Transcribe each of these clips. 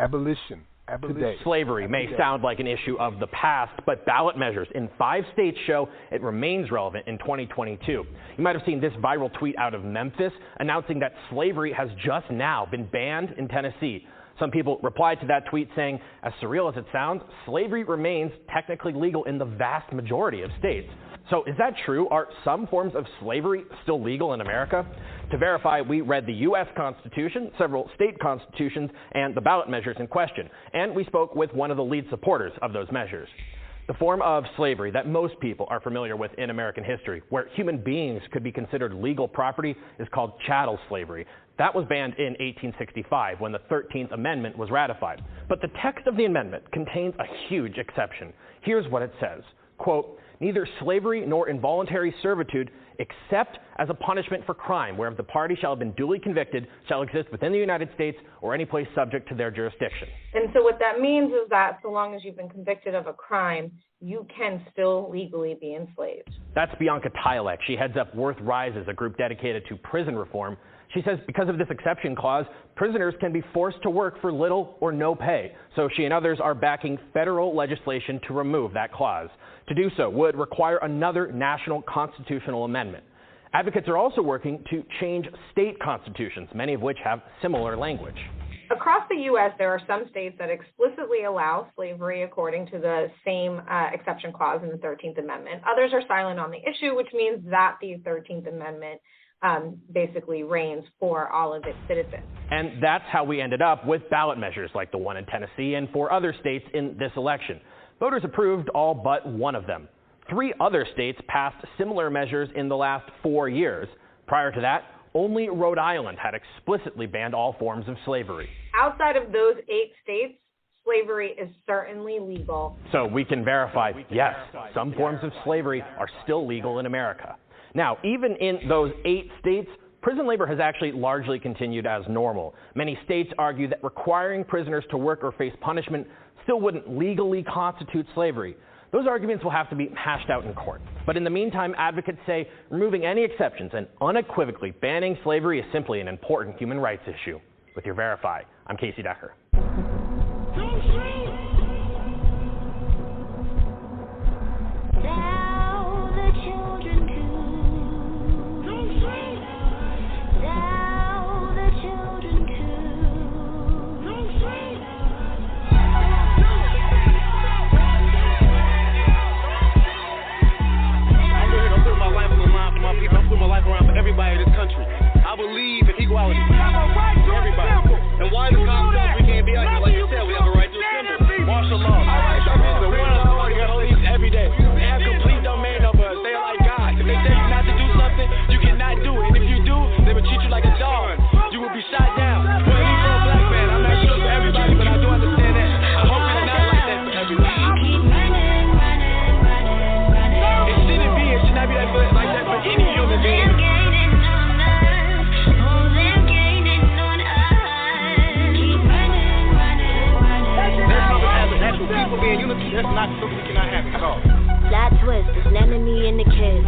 abolition. Today. Slavery may sound like an issue of the past, but ballot measures in five states show it remains relevant in 2022. You might have seen this viral tweet out of Memphis announcing that slavery has just now been banned in Tennessee. Some people replied to that tweet saying, as surreal as it sounds, slavery remains technically legal in the vast majority of states. So is that true? Are some forms of slavery still legal in America? To verify, we read the U.S. Constitution, several state constitutions, and the ballot measures in question. And we spoke with one of the lead supporters of those measures. The form of slavery that most people are familiar with in American history, where human beings could be considered legal property, is called chattel slavery. That was banned in 1865 when the 13th Amendment was ratified. But the text of the amendment contains a huge exception. Here's what it says. Quote, neither slavery nor involuntary servitude except as a punishment for crime, whereof the party shall have been duly convicted, shall exist within the United States or any place subject to their jurisdiction. And so what that means is that so long as you've been convicted of a crime, you can still legally be enslaved. That's Bianca Tylek. She heads up Worth Rises, a group dedicated to prison reform. She says because of this exception clause, prisoners can be forced to work for little or no pay. So she and others are backing federal legislation to remove that clause. To do so would require another national constitutional amendment. Advocates are also working to change state constitutions, many of which have similar language. Across the U.S., there are some states that explicitly allow slavery according to the same uh, exception clause in the 13th Amendment. Others are silent on the issue, which means that the 13th Amendment um, basically reigns for all of its citizens. And that's how we ended up with ballot measures like the one in Tennessee and for other states in this election. Voters approved all but one of them. Three other states passed similar measures in the last four years. Prior to that, only Rhode Island had explicitly banned all forms of slavery. Outside of those eight states, slavery is certainly legal. So we can verify, yes, some forms of slavery are still legal in America. Now, even in those eight states, prison labor has actually largely continued as normal. Many states argue that requiring prisoners to work or face punishment still wouldn't legally constitute slavery. Those arguments will have to be hashed out in court. But in the meantime, advocates say removing any exceptions and unequivocally banning slavery is simply an important human rights issue. With your Verify, I'm Casey Decker. Everybody in this country. I believe in equality for everybody. And why the cops we can't be out here? Like you said, we have that's not something we cannot have. Plot twist, and the kids.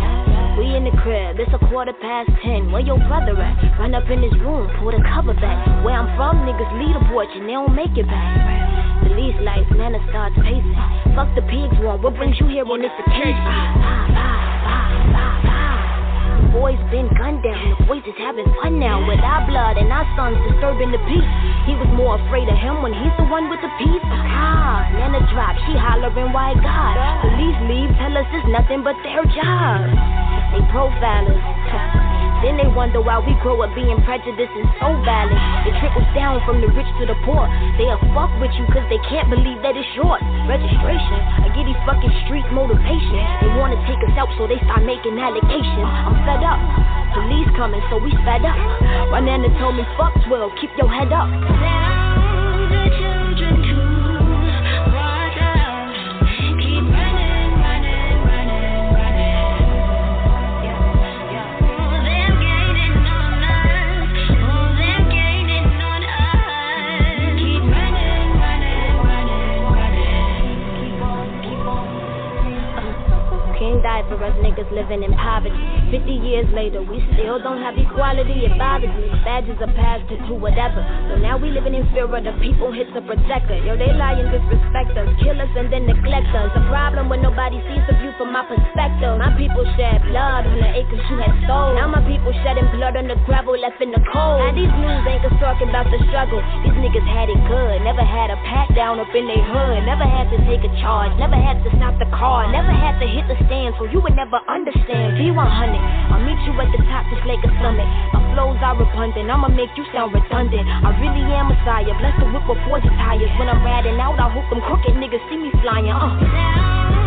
We in the crib, it's a quarter past ten. Where your brother at? Run up in his room, pull the cover back. Where I'm from, niggas leave the porch and they don't make it back. Police lights, man, it starts pacing. Fuck the pigs one, what brings you here on this occasion? Boys been gunned down. The boys is having fun now with our blood and our sons disturbing the peace. He was more afraid of him when he's the one with the peace. Ah, Nana drop, she hollering, why God? Police leave, tell us it's nothing but their job. They profilers. Then they wonder why we grow up being prejudiced and so violent. It trickles down from the rich to the poor. They'll fuck with you cause they can't believe that it's yours. Registration, I get these fucking street motivation. They wanna take us out so they start making allegations. I'm fed up. Police coming, so we sped up. My nana told me, fuck 12, keep your head up. for us niggas living in poverty. 50 years later, we still don't have equality. It bothers me. Badges are passed to do whatever. So now we living in fear of the people hit the protector. Yo, they lie and disrespect us, kill us and then neglect us. A problem when nobody sees the view from my perspective. My people shed blood on the acres you had stole. Now my people shedding blood on the gravel left in the cold. Now these news anchors talking about the struggle. These niggas had it good. Never had a pat down up in their hood. Never had to take a charge. Never had to stop the car. Never had to hit the stand, so you would never understand. B100, I'll meet you at the top just like a summit. My flows are abundant. I'ma make you sound redundant. I really am Messiah. Bless the whip with forged tires. When I'm riding out, I hope them crooked niggas see me flying. Uh.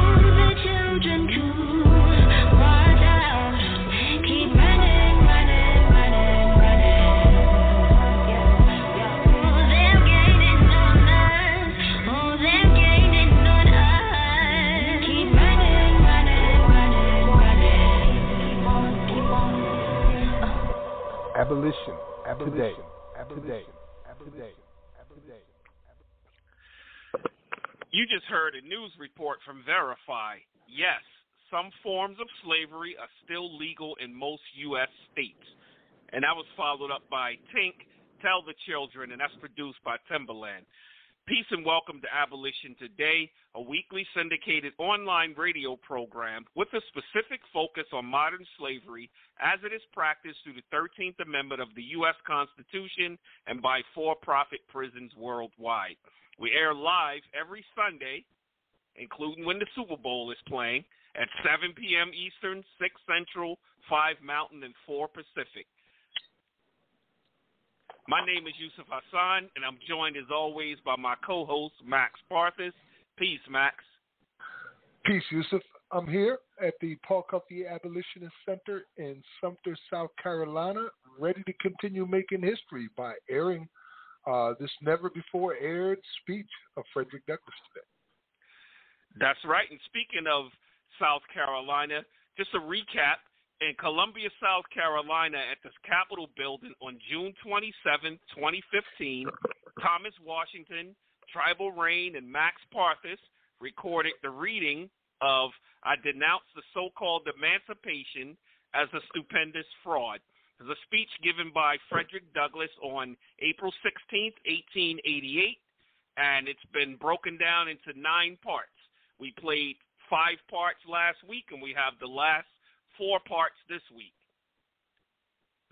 Abolition. Abolition. Today. Abolition. Abolition. Abolition. You just heard a news report from Verify. Yes, some forms of slavery are still legal in most U.S. states. And that was followed up by Tink, Tell the Children, and that's produced by Timbaland. Peace and welcome to Abolition Today, a weekly syndicated online radio program with a specific focus on modern slavery as it is practiced through the 13th Amendment of the U.S. Constitution and by for profit prisons worldwide. We air live every Sunday, including when the Super Bowl is playing, at 7 p.m. Eastern, 6 Central, 5 Mountain, and 4 Pacific. My name is Yusuf Hassan, and I'm joined as always by my co-host Max Parthas. Peace, Max. Peace, Yusuf. I'm here at the Paul Cuffe Abolitionist Center in Sumter, South Carolina, ready to continue making history by airing uh, this never before aired speech of Frederick Douglass today. That's right. And speaking of South Carolina, just a recap in Columbia, South Carolina, at the Capitol building on June 27, 2015, Thomas Washington, Tribal Raine, and Max Parthas recorded the reading of I Denounce the So Called Emancipation as a Stupendous Fraud. It was a speech given by Frederick Douglass on April 16, 1888, and it's been broken down into nine parts. We played five parts last week, and we have the last four parts this week.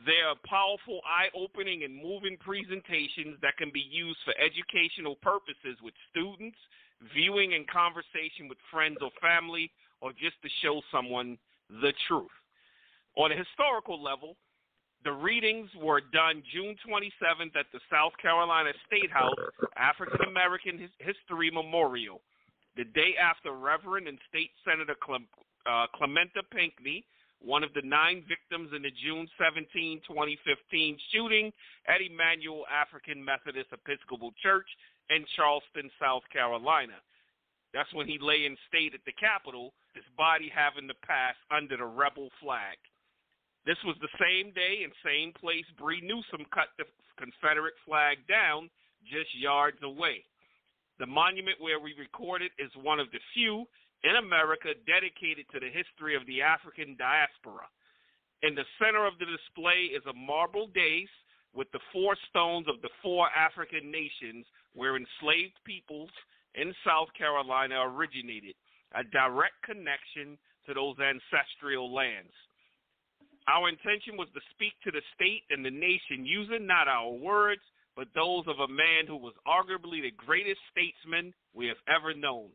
They are powerful, eye opening, and moving presentations that can be used for educational purposes with students, viewing and conversation with friends or family, or just to show someone the truth. On a historical level, the readings were done June 27th at the South Carolina State House African American History Memorial, the day after Reverend and State Senator uh, Clementa Pinckney one of the nine victims in the June 17, 2015 shooting at Emanuel African Methodist Episcopal Church in Charleston, South Carolina. That's when he lay in state at the Capitol, his body having to pass under the rebel flag. This was the same day and same place Bree Newsome cut the Confederate flag down just yards away. The monument where we recorded is one of the few in America dedicated to the history of the African diaspora. In the center of the display is a marble dais with the four stones of the four African nations where enslaved peoples in South Carolina originated, a direct connection to those ancestral lands. Our intention was to speak to the state and the nation using not our words, but those of a man who was arguably the greatest statesman we have ever known.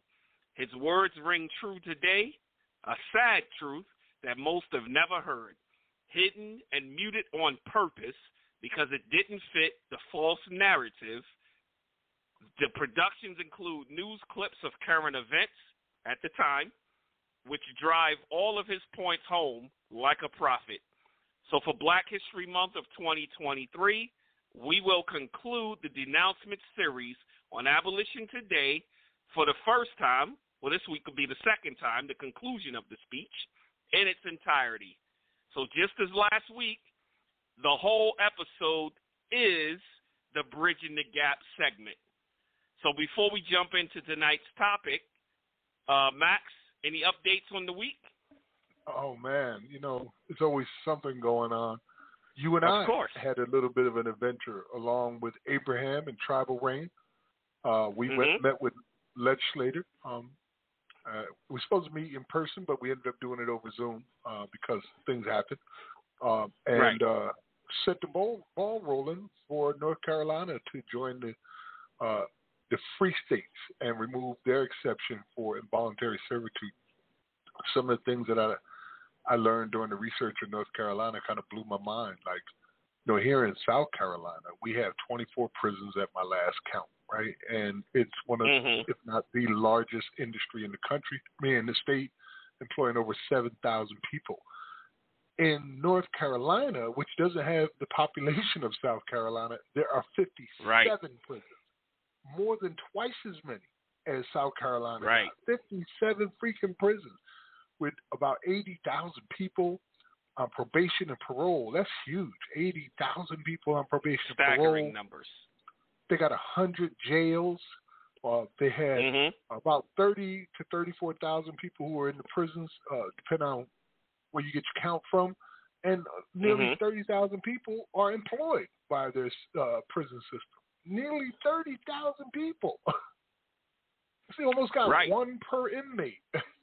His words ring true today, a sad truth that most have never heard, hidden and muted on purpose because it didn't fit the false narrative. The productions include news clips of current events at the time, which drive all of his points home like a prophet. So for Black History Month of 2023, we will conclude the denouncement series on abolition today for the first time well, this week will be the second time, the conclusion of the speech in its entirety. So, just as last week, the whole episode is the Bridging the Gap segment. So, before we jump into tonight's topic, uh, Max, any updates on the week? Oh man, you know, it's always something going on. You and of I course. had a little bit of an adventure along with Abraham and Tribal Raine. Uh, we Mhm. went met with legislator. Um, uh, we were supposed to meet in person, but we ended up doing it over Zoom uh, because things happened. Um, and Right. uh, set the ball ball rolling for North Carolina to join the uh, the free states and remove their exception for involuntary servitude. Some of the things that I I learned during the research in North Carolina kind of blew my mind. Like, you know, here in South Carolina, we have 24 prisons at my last count, right? And it's one of, Mhm. if not the largest industry in the country, I mean, in the state, employing over 7,000 people. In North Carolina, which doesn't have the population of South Carolina, there are 57 Right. prisons, more than twice as many as South Carolina. Right. 57 freaking prisons with about 80,000 people on probation and parole. That's huge. 80,000 people on probation and Staggering parole. numbers. They got 100 jails. Uh, they had Mhm. about 30 to 34,000 people who were in the prisons, uh, depending on where you get your count from. And nearly Mhm. 30,000 people are employed by this uh, prison system. Nearly 30,000 people. See, almost got Right. one per inmate.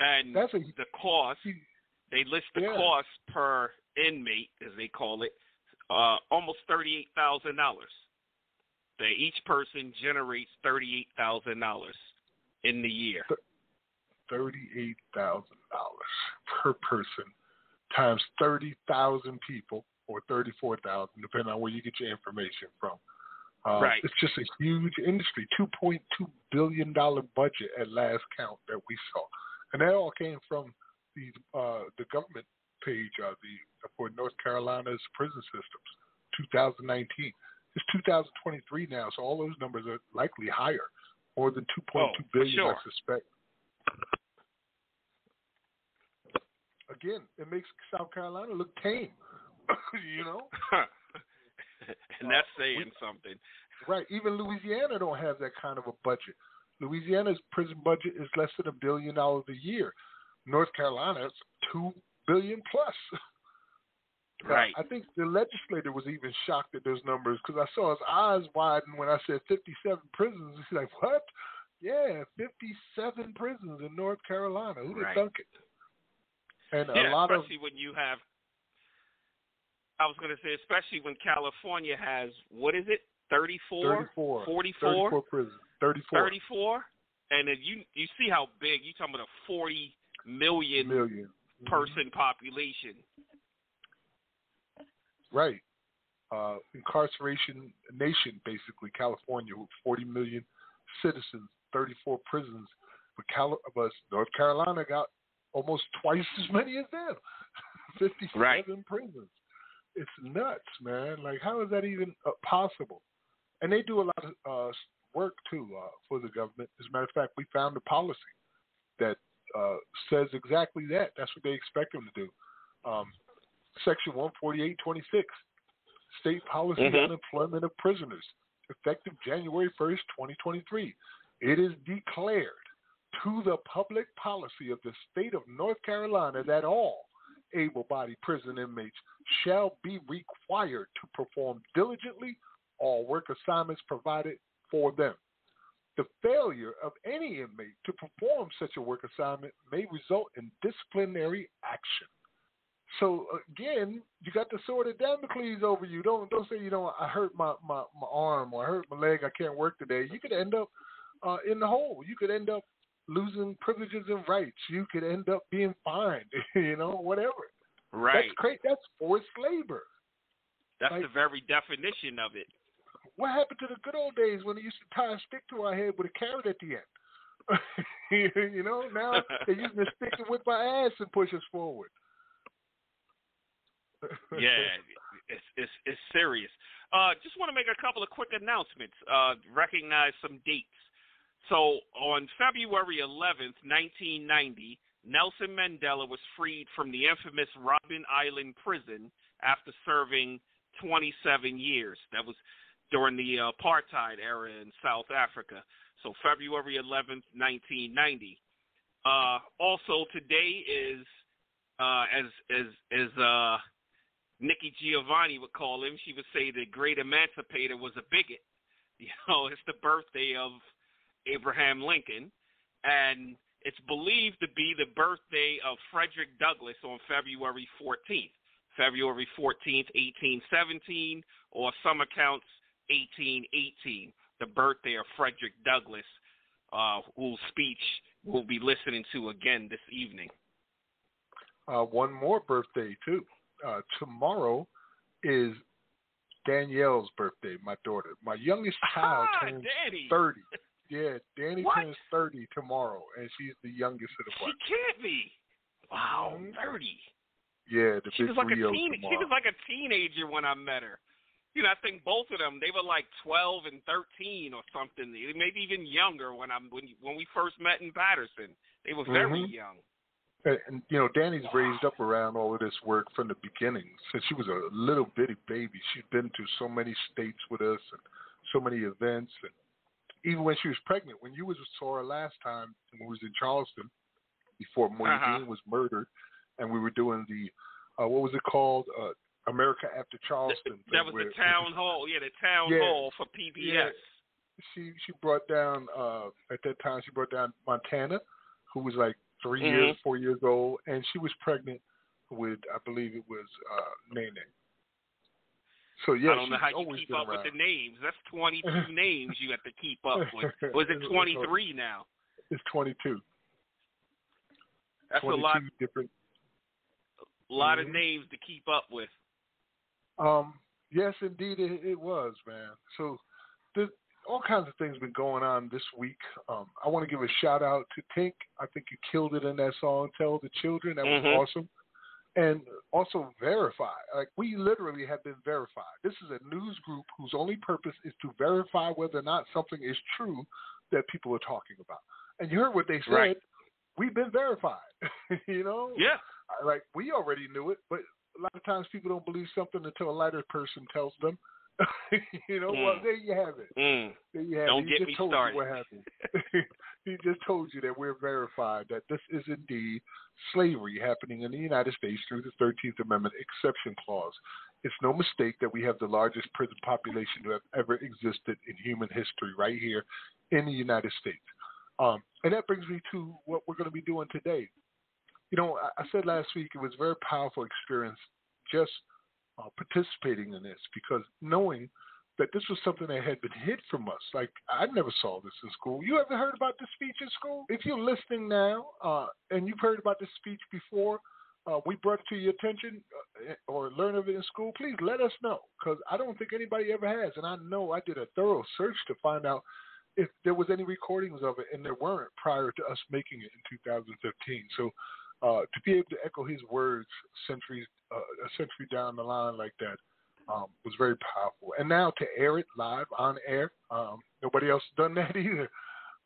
And That's a the cost, they list the Yeah. cost per inmate, as they call it, uh, almost thirty-eight thousand dollars. That each person generates thirty-eight thousand dollars in the year. thirty-eight thousand dollars per person times thirty thousand people, or thirty-four thousand, depending on where you get your information from. Uh, Right. It's just a huge industry. Two point two billion dollar budget at last count that we saw, and that all came from the uh, the government page uh, the for North Carolina's prison systems, 2019. It's 2023 now, so all those numbers are likely higher, more than 2.2 oh, billion, sure. I suspect. Again, it makes South Carolina look tame. you know, and that's saying something. right? Even Louisiana don't have that kind of a budget. Louisiana's prison budget is less than a billion dollars a year. North Carolina's two billion plus. Right. I think the legislator was even shocked at those numbers because I saw his eyes widen when I said 57 prisons. He's like, "What? Yeah, 57 prisons in North Carolina. Who'd have Right. thunk it?" And yeah, a lot of especially when you have. I was going to say, especially when California has what is it, 34, 34, 44, 34 prisons, 34 34, and then you you see how big you talking about a 40 million million. Mhm. person population. Right. Uh, incarceration nation, basically, California, with 40 million citizens, 34 prisons. But, Cal- but North Carolina got almost twice as many as them 57 Right. prisons. It's nuts, man. Like, how is that even uh, possible? And they do a lot of uh, work, too, uh, for the government. As a matter of fact, we found a policy that uh, says exactly that. That's what they expect them to do. Um, Section 14826, State Policy Mhm. on Employment of Prisoners, effective January 1st, 2023. It is declared to the public policy of the state of North Carolina that all able bodied prison inmates shall be required to perform diligently all work assignments provided for them. The failure of any inmate to perform such a work assignment may result in disciplinary action. So again, you got the sword of Damocles over you. Don't don't say you know I hurt my, my, my arm or I hurt my leg. I can't work today. You could end up uh, in the hole. You could end up losing privileges and rights. You could end up being fined. you know, whatever. Right. That's great. That's forced labor. That's like- the very definition of it. What happened to the good old days when they used to tie a stick to our head with a carrot at the end? you know, now they're using a stick to whip our ass and push us forward. yeah, it's it's it's serious. Uh, just want to make a couple of quick announcements. Uh, recognize some dates. So on February 11th, 1990, Nelson Mandela was freed from the infamous Robben Island prison after serving 27 years. That was during the apartheid era in South Africa. So February 11th, 1990. Uh, also today is uh, as as as uh, Nikki Giovanni would call him. She would say the great emancipator was a bigot. You know, it's the birthday of Abraham Lincoln, and it's believed to be the birthday of Frederick Douglass on February 14th. February 14th, 1817, or some accounts 1818, the birthday of Frederick Douglass, uh, whose speech we'll be listening to again this evening. Uh, one more birthday, too. Uh, tomorrow is Danielle's birthday, my daughter. My youngest child ah, turns Danny. 30. Yeah, Danny What? turns 30 tomorrow, and she's the youngest of the bunch. She can't be. Wow, Mhm. 30. Yeah, the She big was like a teen. She was like a teenager when I met her. You know, I think both of them they were like 12 and 13 or something. Maybe even younger when I'm when when we first met in Patterson. They were very Mhm. young. And, and you know, Danny's raised up around all of this work from the beginning. Since she was a little bitty baby, she's been to so many states with us and so many events. And even when she was pregnant, when you was saw her last time, when we was in Charleston, before Moyne Uh-huh. Dean was murdered, and we were doing the uh, what was it called? Uh, America After Charleston. That was the town hall. Yeah, the town Yeah. hall for PBS. Yeah. she she brought down uh at that time she brought down Montana, who was like 3 Mhm. years, four years old, and she was pregnant with I believe it was uh Nene. So yeah, I don't know how you keep up around. with the names. That's 22 names you have to keep up with. Was it 23 now? It's 22. That's a lot, different. lot of Mhm. names to keep up with. Um, yes, indeed, it, it was, man. So all kinds of things been going on this week. Um, I want to give a shout out to Tink. I think you killed it in that song, "Tell the Children." That was Mhm. awesome. And also verify. Like we literally have been verified. This is a news group whose only purpose is to verify whether or not something is true that people are talking about. And you heard what they said. Right. We've been verified. you know. Yeah. Like we already knew it, but a lot of times people don't believe something until a lighter person tells them. you know, well Mm. there you have it. Mm. There you have Don't it. He get just me told started. you what happened. he just told you that we're verified that this is indeed slavery happening in the United States through the Thirteenth Amendment exception clause. It's no mistake that we have the largest prison population to have ever existed in human history right here in the United States. Um, and that brings me to what we're going to be doing today. You know, I, said last week it was a very powerful experience just uh, participating in this because knowing that this was something that had been hid from us. Like I never saw this in school. You ever heard about this speech in school? If you're listening now uh, and you've heard about this speech before, uh, we brought it to your attention uh, or learned of it in school, please let us know because I don't think anybody ever has. And I know I did a thorough search to find out if there was any recordings of it, and there weren't prior to us making it in 2015. So uh, to be able to echo his words centuries, uh, a century down the line like that um, was very powerful. And now to air it live on air, um, nobody else has done that either.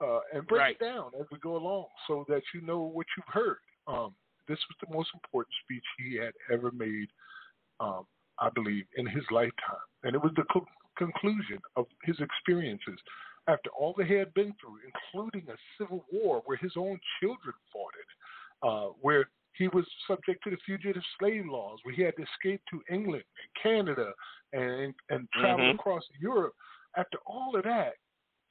Uh, and break Right. it down as we go along so that you know what you've heard. Um, this was the most important speech he had ever made, um, I believe, in his lifetime. And it was the co- conclusion of his experiences after all that he had been through, including a civil war where his own children fought it, uh, where he was subject to the fugitive slave laws, where he had to escape to England and Canada and and travel Mhm. across Europe. After all of that,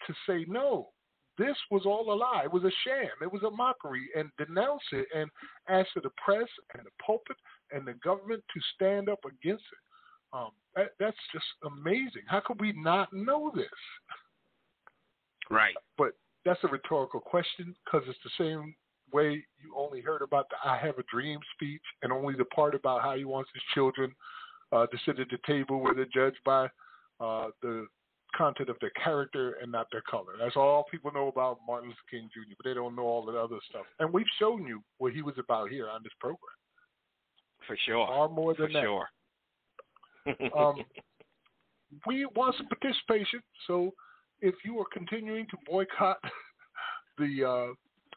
to say no, this was all a lie. It was a sham. It was a mockery, and denounce it and ask for the press and the pulpit and the government to stand up against it. Um, that, that's just amazing. How could we not know this? Right. But that's a rhetorical question because it's the same way you only heard about the I Have a Dream speech and only the part about how he wants his children uh, to sit at the table where they're judged by uh, the content of their character and not their color. That's all people know about Martin Luther King Jr., but they don't know all the other stuff. And we've shown you what he was about here on this program. For sure. Far more For than that. sure. Um, we want some participation. So if you are continuing to boycott the uh,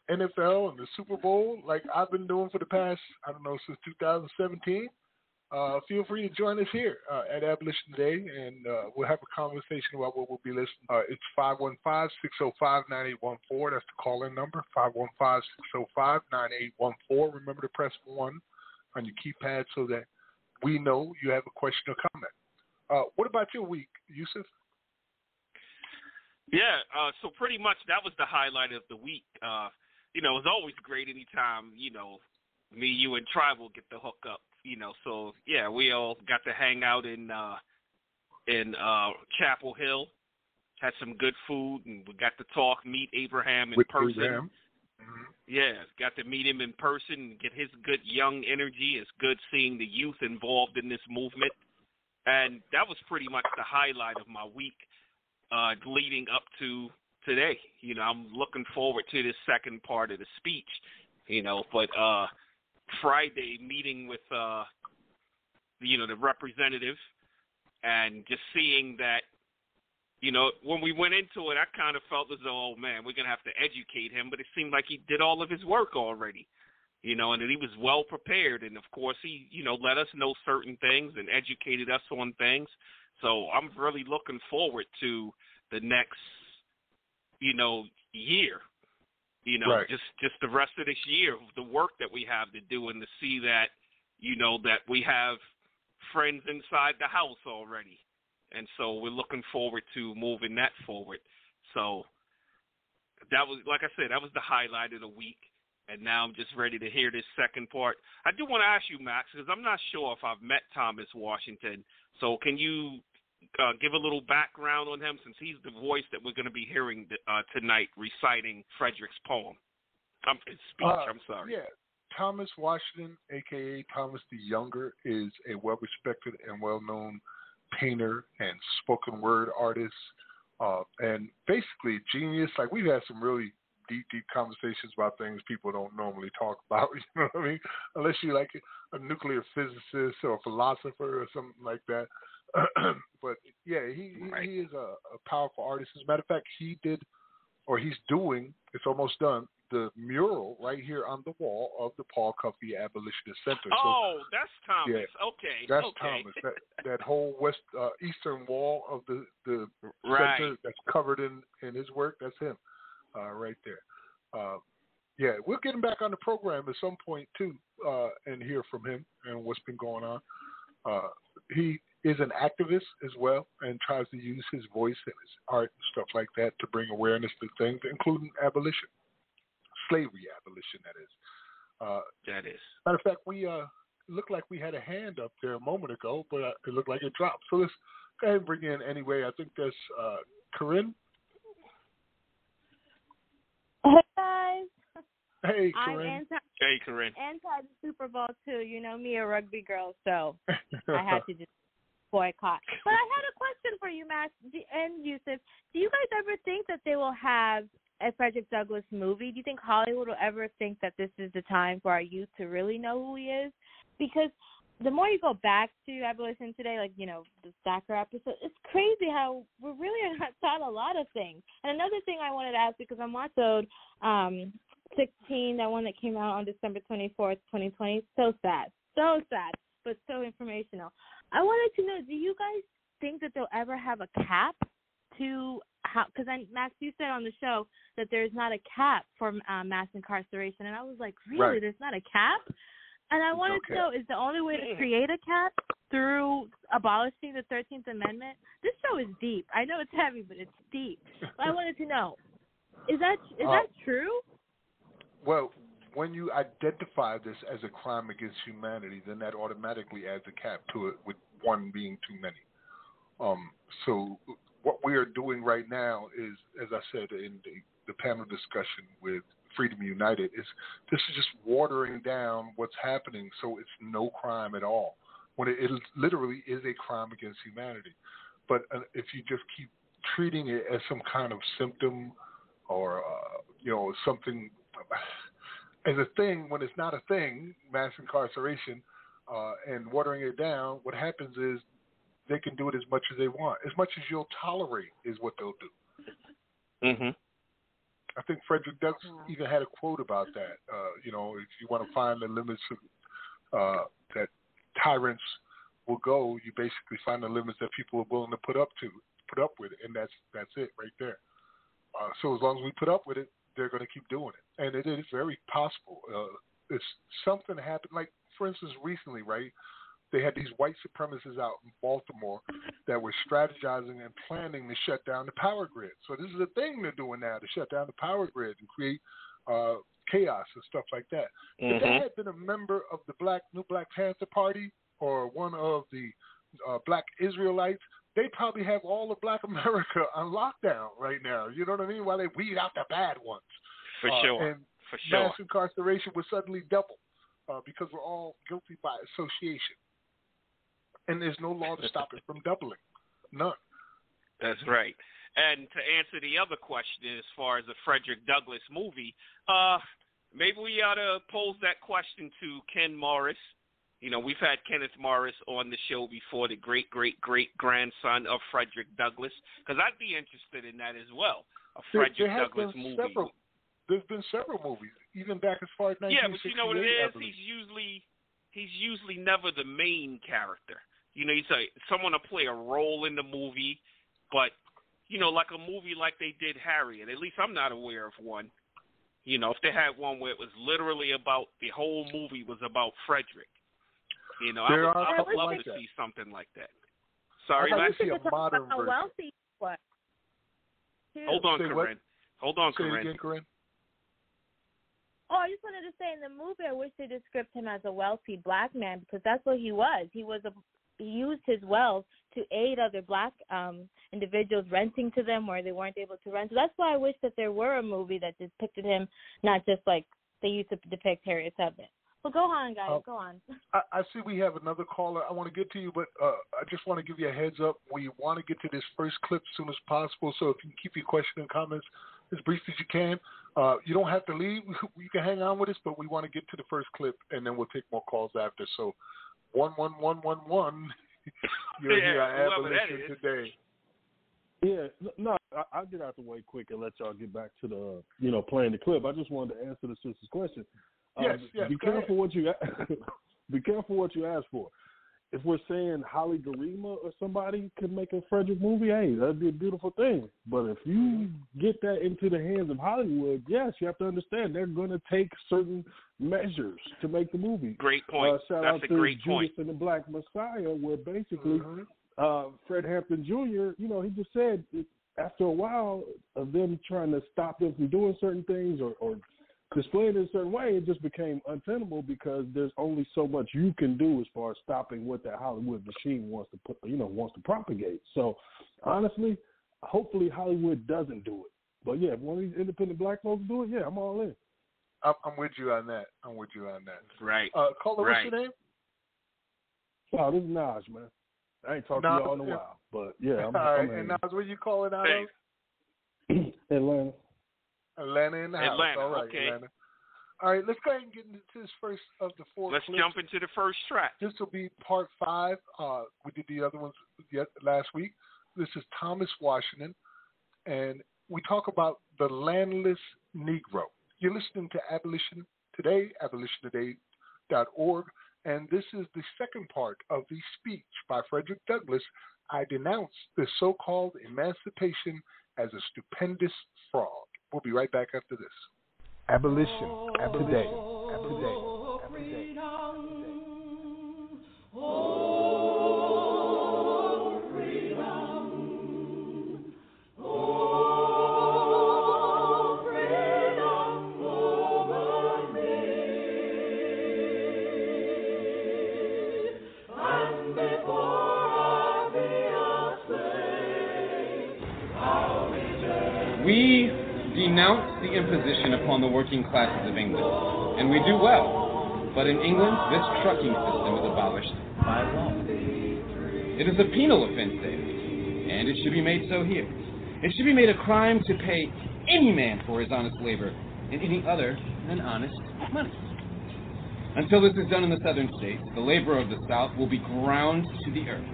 NFL and the Super Bowl, like I've been doing for the past, I don't know, since 2017, uh, feel free to join us here uh, at Abolition Today, and uh, we'll have a conversation about what we'll be listening. Uh, it's 515-605-9814. That's the call-in number, 515-605-9814. Remember to press 1 on your keypad so that we know you have a question or comment. Uh, what about your week, Yusuf? Yeah, uh, so pretty much that was the highlight of the week. You know, it's always great anytime, you know, me, you, and Tribal get the hook up you know, so yeah, we all got to hang out in uh in uh Chapel Hill, had some good food, and we got to talk, meet Abraham in With person. Abraham. Mm-hmm. Yeah, got to meet him in person and get his good young energy. It's good seeing the youth involved in this movement. And that was pretty much the highlight of my week uh, leading up to today. You know, I'm looking forward to this second part of the speech, you know, but uh, Friday meeting with uh, you know the representative and just seeing that you know when we went into it I kind of felt as though oh man we're to have to educate him but it seemed like he did all of his work already you know and that he was well prepared and of course he you know let us know certain things and educated us on things so I'm really looking forward to the next you know year you know, right. just just the rest of this year, the work that we have to do, and to see that, you know, that we have friends inside the house already, and so we're looking forward to moving that forward. So that was, like I said, that was the highlight of the week, and now I'm just ready to hear this second part. I do want to ask you, Max, because I'm not sure if I've met Thomas Washington. So can you uh, give a little background on him since he's the voice that we're going to be hearing uh, tonight reciting Frederick's poem. Um, speech, uh, I'm sorry. Yeah. Thomas Washington, aka Thomas the Younger, is a well respected and well known painter and spoken word artist. Uh, and basically genius. Like we've had some really deep, deep conversations about things people don't normally talk about. You know what I mean? Unless you're like a nuclear physicist or a philosopher or something like that. but yeah, he right. he is a, a powerful artist. As a matter of fact, he did, or he's doing. It's almost done. The mural right here on the wall of the Paul Cuffe Abolitionist Center. Oh, so, that's Thomas. Yeah, okay, that's okay. Thomas. That that whole west uh, eastern wall of the the right. center that's covered in in his work. That's him, uh, right there. Uh, yeah, we'll get him back on the program at some point too, uh, and hear from him and what's been going on. Uh, he is an activist as well and tries to use his voice and his art and stuff like that to bring awareness to things, including abolition, slavery abolition, that is. Uh, that is. Matter of fact, we uh, looked like we had a hand up there a moment ago, but uh, it looked like it dropped. So let's go ahead and bring in anyway. I think that's uh, Corinne. Hey guys. Hey, I'm Corinne. anti hey, Corinne. anti the Super Bowl too. You know me, a rugby girl, so I had to just boycott. But I had a question for you, Max and Yusuf. Do you guys ever think that they will have a Frederick Douglass movie? Do you think Hollywood will ever think that this is the time for our youth to really know who he is? Because the more you go back to abolition today, like you know the Stacker episode, it's crazy how we really not taught a lot of things. And another thing I wanted to ask because I'm also um 16, that one that came out on December 24th, 2020. So sad, so sad, but so informational. I wanted to know, do you guys think that they'll ever have a cap to how? Because Max, you said on the show that there's not a cap for uh, mass incarceration, and I was like, really? Right. There's not a cap? And I wanted to know, is the only way to create a cap through abolishing the Thirteenth Amendment? This show is deep. I know it's heavy, but it's deep. But I wanted to know, is that is Uh, that true? Well, when you identify this as a crime against humanity, then that automatically adds a cap to it, with one being too many. Um, so what we are doing right now is, as I said in the, the panel discussion with Freedom United, is this is just watering down what's happening, so it's no crime at all. When it, it literally is a crime against humanity. But uh, if you just keep treating it as some kind of symptom or uh, you know something as a thing when it's not a thing, mass incarceration, uh, and watering it down, what happens is they can do it as much as they want. As much as you'll tolerate is what they'll do. Mhm. I think Frederick Douglass even had a quote about that. Uh, you know, if you want to find the limits of, uh, that tyrants will go, you basically find the limits that people are willing to put up to put up with, it, and that's that's it right there. Uh, so as long as we put up with it, they're going to keep doing it, and it is very possible. Uh, it's something happened, like for instance, recently, right? They had these white supremacists out in Baltimore that were strategizing and planning to shut down the power grid. So this is a thing they're doing now to shut down the power grid and create uh, chaos and stuff like that. Mm-hmm. If they had been a member of the Black New Black Panther Party or one of the uh, Black Israelites, they probably have all of Black America on lockdown right now. You know what I mean? While they weed out the bad ones. For Uh, sure. And For sure. mass incarceration would suddenly double uh, because we're all guilty by association. And there's no law to stop it from doubling. None. That's right. And to answer the other question, as far as the Frederick Douglass movie, uh, maybe we ought to pose that question to Ken Morris. You know, we've had Kenneth Morris on the show before, the great, great, great grandson of Frederick Douglass, because I'd be interested in that as well. A There, Frederick there has Douglass movie. several. There's been several movies, even back as far as 1968. Yeah, but you know what it is? He's usually he's usually never the main character. You know, he's a someone to play a role in the movie, but you know, like a movie like they did Harriet. At least I'm not aware of one. You know, if they had one where it was literally about the whole movie was about Frederick. You know, There I would, are I would couple love like to that. see something like that. Sorry, I'd like to see a modern about how version. wealthy he was. too. Hold on, Say? Corinne. Hold on, Say Corinne. again, Corinne. Oh, I just wanted to say in the movie, I wish they described him as a wealthy black man because that's what he was. He was a he used his wealth to aid other black um individuals renting to them where they weren't able to rent. So that's why I wish that there were a movie that depicted him not just like they used to depict Harriet Tubman. Well, go on, guys. Oh. go on. I, I see we have another caller. I want to get to you, but uh, I just want to give you a heads up. We want to get to this first clip as soon as possible. So if you can keep your question and comments as brief as you can, uh, you don't have to leave. You can hang on with us, but we want to get to the first clip, and then we'll take more calls after. So one one one one one. You're Yeah, here on whoever that Abolition today. Yeah, no, I, I'll get out the way quick and let y'all get back to the, you know, playing the clip. I just wanted to answer the sister's question. Yes, Uh, yes, Be careful what you be careful what you ask for. If we're saying Haile Gerima or somebody could make a Frederick movie, hey, that'd be a beautiful thing. But if you get that into the hands of Hollywood, yes, you have to understand they're going to take certain measures to make the movie. Great point. Uh, shout That's out a to great Judas point. and the Black Messiah, where basically Mhm. uh, Fred Hampton Jr., you know, he just said it, after a while of them trying to stop them from doing certain things or, or displaying in a certain way, it just became untenable because there's only so much you can do as far as stopping what that Hollywood machine wants to put, you know, wants to propagate. So, honestly, hopefully Hollywood doesn't do it. But yeah, if one of these independent black folks do it, yeah, I'm all in. I'm, I'm with you on that. I'm with you on that. Right. Uh, caller, Right. what's your name? Oh, this is Naj, man. I ain't talked to y'all in a while, but yeah, I'm, All I'm right, and in. now where you calling out Hey. of? Atlanta. Atlanta in the house. All right, okay. Atlanta. All right, let's go ahead and get into this first of the four Let's clips. jump into the first track. This will be part five. Uh, we did the other ones yet last week. This is Thomas Washington, and we talk about the landless Negro. You're listening to Abolition Today, abolitiontoday.org, and this is the second part of the speech by Frederick Douglass. I denounce the so-called emancipation as a stupendous fraud. We'll be right back after this. Abolition. Today. Today. Imposition upon the working classes of England, and we do well. But in England, this trucking system is abolished by law. It is a penal offense there, and it should be made so here. It should be made a crime to pay any man for his honest labor in any other than honest money. Until this is done in the southern states, the labor of the South will be ground to the earth,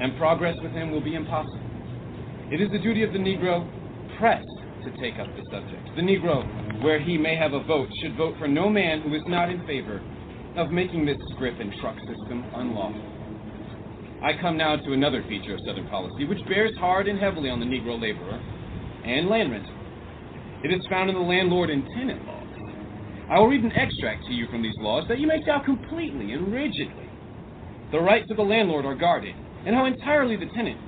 and progress with him will be impossible. It is the duty of the Negro press to take up the subject. The Negro, where he may have a vote, should vote for no man who is not in favor of making this scrip and truck system unlawful. I come now to another feature of Southern policy which bears hard and heavily on the Negro laborer and land renter. It is found in the landlord and tenant laws. I will read an extract to you from these laws that you may how completely and rigidly the rights of the landlord are guarded, and how entirely the tenant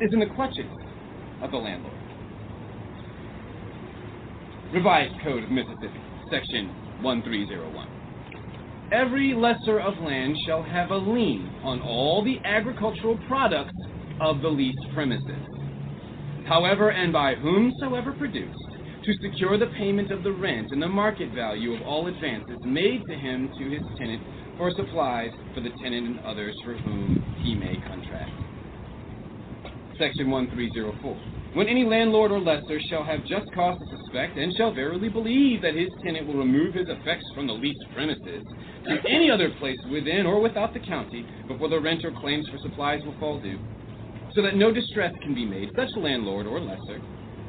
is in the clutches of the landlord. Revised Code of Mississippi, Section 1301. Every lessor of land shall have a lien on all the agricultural products of the leased premises, however and by whomsoever produced, to secure the payment of the rent and the market value of all advances made to him to his tenant for supplies for the tenant and others for whom he may contract. Section 1304. When any landlord or lessor shall have just cause to suspect and shall verily believe that his tenant will remove his effects from the leased premises to any other place within or without the county before the rent or claims for supplies will fall due, so that no distress can be made, such landlord or lessor,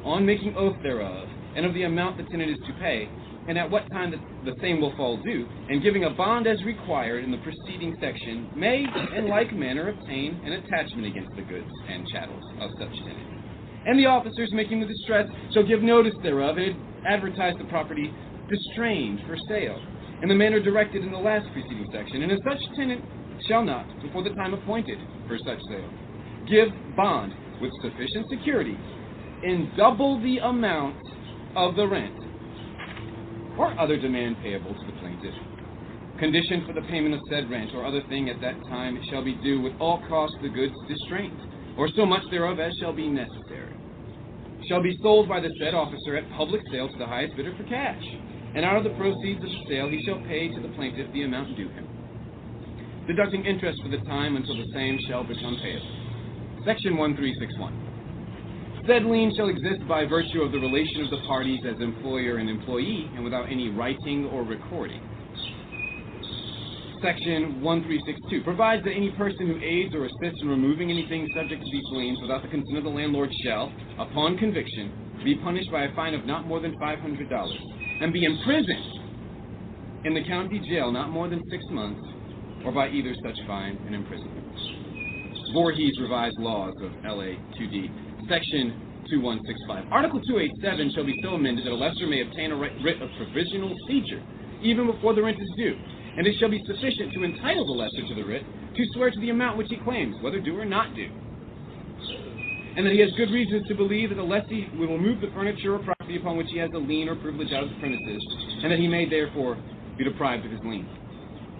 on making oath thereof, and of the amount the tenant is to pay, and at what time the, the same will fall due, and giving a bond as required in the preceding section, may in like manner obtain an attachment against the goods and chattels of such tenant. And the officers making the distress shall give notice thereof, and advertise the property distrained for sale, in the manner directed in the last preceding section, and as such tenant shall not, before the time appointed for such sale, give bond with sufficient security in double the amount of the rent or other demand payable to the plaintiff. Condition for the payment of said rent or other thing at that time shall be due with all cost the goods distrained, or so much thereof as shall be necessary. Shall be sold by the said officer at public sale to the highest bidder for cash, and out of the proceeds of the sale he shall pay to the plaintiff the amount due him, deducting interest for the time until the same shall become payable. Section 1361. Said lien shall exist by virtue of the relation of the parties as employer and employee, and without any writing or recording. Section 1362 provides that any person who aids or assists in removing anything subject to these liens without the consent of the landlord shall, upon conviction, be punished by a fine of not more than $500 and be imprisoned in the county jail not more than six months or by either such fine and imprisonment. Voorhees Revised Laws of LA 2D, Section 2165. Article 287 shall be so amended that a lessor may obtain a writ of provisional seizure even before the rent is due, and it shall be sufficient to entitle the lessor to the writ to swear to the amount which he claims, whether due or not due, and that he has good reasons to believe that the lessee will remove the furniture or property upon which he has a lien or privilege out of the premises, and that he may therefore be deprived of his lien.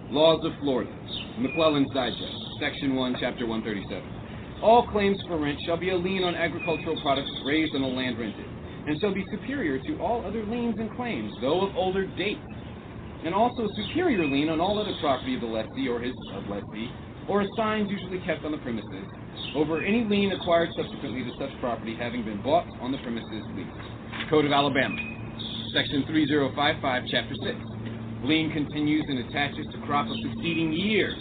Laws of Florida, McClellan's Digest, Section 1, Chapter 137. All claims for rent shall be a lien on agricultural products raised on the land rented, and shall be superior to all other liens and claims, though of older date, and also a superior lien on all other property of the lessee or his lessee, or assigns usually kept on the premises, over any lien acquired subsequently to such property having been bought on the premises leased. Code of Alabama, Section 3055, Chapter 6. Lien continues and attaches to crop of succeeding years.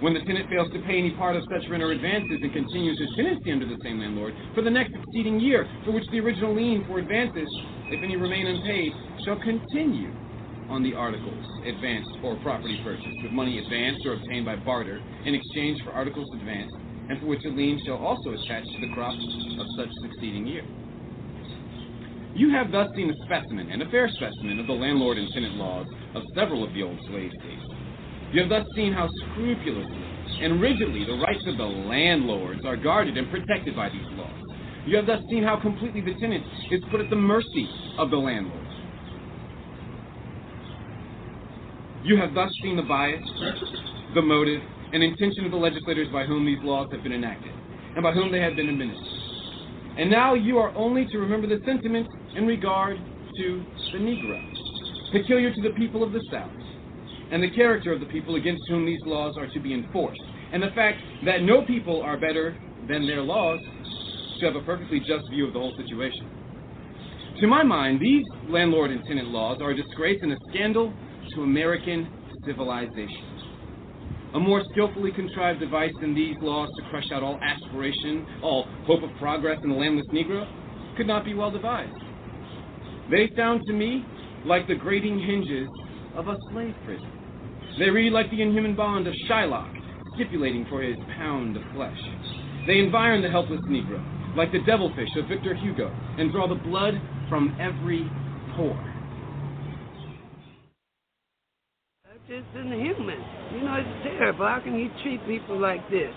When the tenant fails to pay any part of such rent or advances and continues his tenancy under the same landlord for the next succeeding year, for which the original lien for advances, if any remain unpaid, shall continue on the articles advanced or property purchased with money advanced or obtained by barter in exchange for articles advanced, and for which a lien shall also attach to the crop of such succeeding year. You have thus seen a specimen, and a fair specimen, of the landlord and tenant laws of several of the old slave states. You have thus seen how scrupulously and rigidly the rights of the landlords are guarded and protected by these laws. You have thus seen how completely the tenant is put at the mercy of the landlord. You have thus seen the bias, the motive, and intention of the legislators by whom these laws have been enacted, and by whom they have been administered. And now you are only to remember the sentiment in regard to the Negro, peculiar to the people of the South, and the character of the people against whom these laws are to be enforced, and the fact that no people are better than their laws to have a perfectly just view of the whole situation. To my mind, these landlord and tenant laws are a disgrace and a scandal to American civilization. A more skillfully contrived device than these laws to crush out all aspiration, all hope of progress in the landless Negro could not be well devised. They sound to me like the grating hinges of a slave prison. They read like the inhuman bond of Shylock, stipulating for his pound of flesh. They environ the helpless Negro, like the devilfish of Victor Hugo, and draw the blood from every pore. It's just inhuman. You know, it's terrible. How can you treat people like this?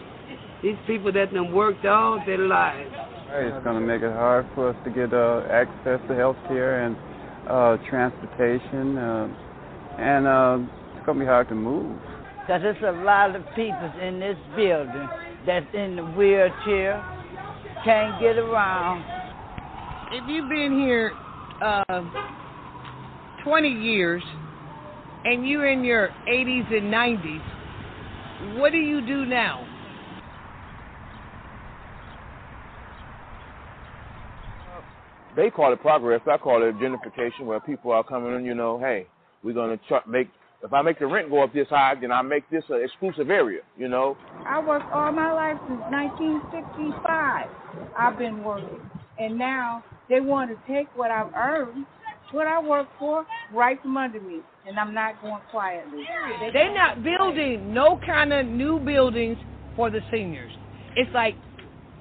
These people that done worked all their lives. It's going to make it hard for us to get uh, access to health care and uh, transportation, uh, and uh, it's going to be hard to move. Because there's a lot of people in this building that's in the wheelchair, can't get around. If you've been here uh, 20 years and you're in your 80s and 90s, what do you do now? They call it progress. I call it gentrification, where people are coming in. You know, hey, we're gonna ch- make. If I make the rent go up this high, then I make this an exclusive area. You know. I worked all my life since 1965. I've been working, and now they want to take what I've earned, what I work for, right from under me, and I'm not going quietly. They're not building no kind of new buildings for the seniors. It's like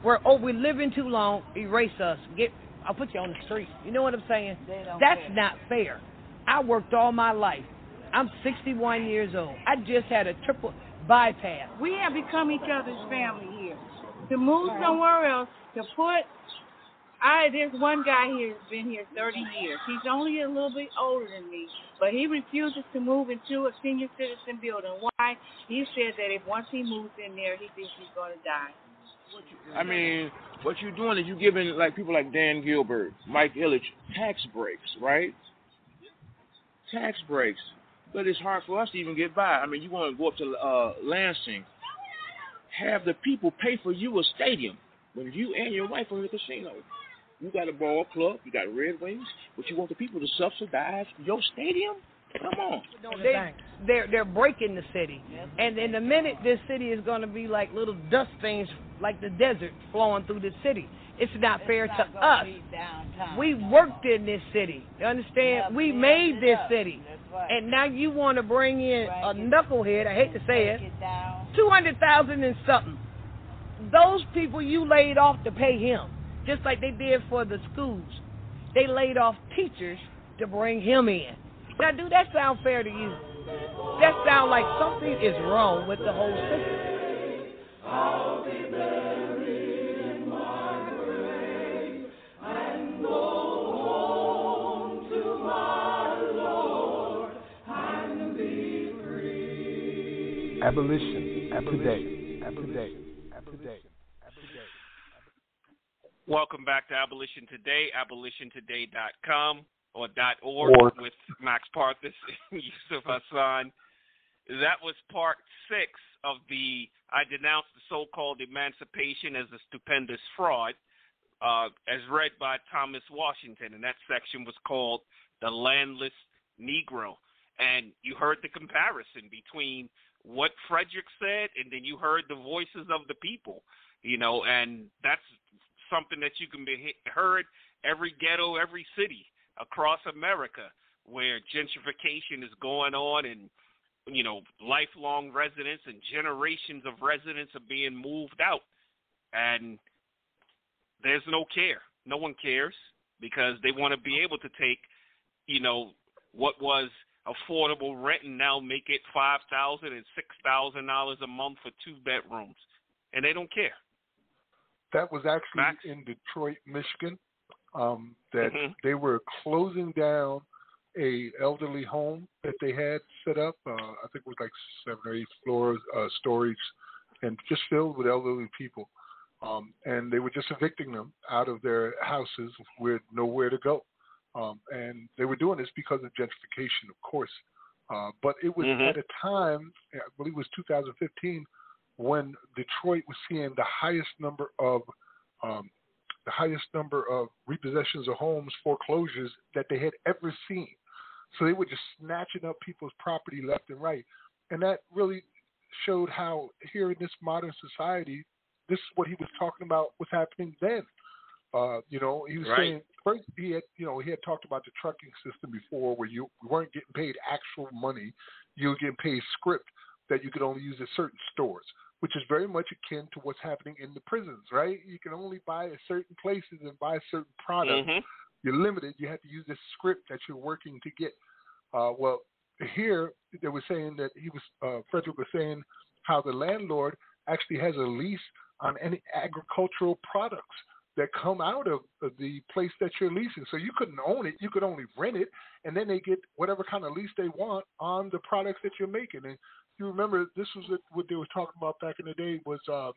we're oh we're living too long. Erase us. Get I'll put you on the street. You know what I'm saying? That's care. not fair. I worked all my life. I'm 61 years old. I just had a triple bypass. We have become each other's family here. To move somewhere else, to put, I there's one guy here who's been here 30 years. He's only a little bit older than me, but he refuses to move into a senior citizen building. Why? He said that if once he moves in there, he thinks he's going to die. I mean, what you're doing is you're giving like people like Dan Gilbert, Mike Ilitch, tax breaks, right? Tax breaks. But it's hard for us to even get by. I mean, you want to go up to uh, Lansing, have the people pay for you a stadium when you and your wife are in the casino. You got a ball club, you got Red Wings, but you want the people to subsidize your stadium? Come on. They, they're they're breaking the city, and in a minute, this city is going to be like little dust things, like the desert flowing through the city. It's not fair to us. We worked in this city. You understand? We made this city, and now you want to bring in a knucklehead. I hate to say it. Two hundred thousand and something. Those people you laid off to pay him, just like they did for the schools. They laid off teachers to bring him in. Now, do that sound fair to you? That sound like something is wrong with the whole system. Abolition. Today. Today. Today. Welcome back to Abolition Today, abolitiontoday.com or .org Org. with Max Parthas and Yusuf Hassan. That was part six of the I denounced the so-called emancipation as a stupendous fraud, uh, as read by Thomas Washington, and that section was called "The Landless Negro." And you heard the comparison between what Frederick said, and then you heard the voices of the people. You know, and that's something that you can be he- heard every ghetto, every city across America where gentrification is going on and you know lifelong residents and generations of residents are being moved out and there's no care no one cares because they want to be able to take you know what was affordable rent and now make it five thousand and six thousand dollars a month for two bedrooms and they don't care That was actually in Detroit, Michigan. Um, that Mhm. they were closing down a elderly home that they had set up. Uh, I think it was like seven or eight floors, uh, stories, and just filled with elderly people. Um, and they were just evicting them out of their houses with nowhere to go. Um, and they were doing this because of gentrification, of course. Uh, but it was Mhm. at a time, I believe it was 2015, when Detroit was seeing the highest number of um, the highest number of repossessions of homes, foreclosures that they had ever seen. So they were just snatching up people's property left and right, and that really showed how here in this modern society, this is what he was talking about was happening then. Uh, you know, he was Right. saying first he had you know he had talked about the trucking system before where you weren't getting paid actual money, you were getting paid script that you could only use at certain stores, which is very much akin to what's happening in the prisons, right? You can only buy at certain places and buy certain products. Mhm. You're limited. You have to use this script that you're working to get. Uh, well, here they were saying that he was uh, Frederick was saying how the landlord actually has a lease on any agricultural products that come out of, of the place that you're leasing. So you couldn't own it; you could only rent it, and then they get whatever kind of lease they want on the products that you're making. And you remember this was what- they were talking about back in the day was uh,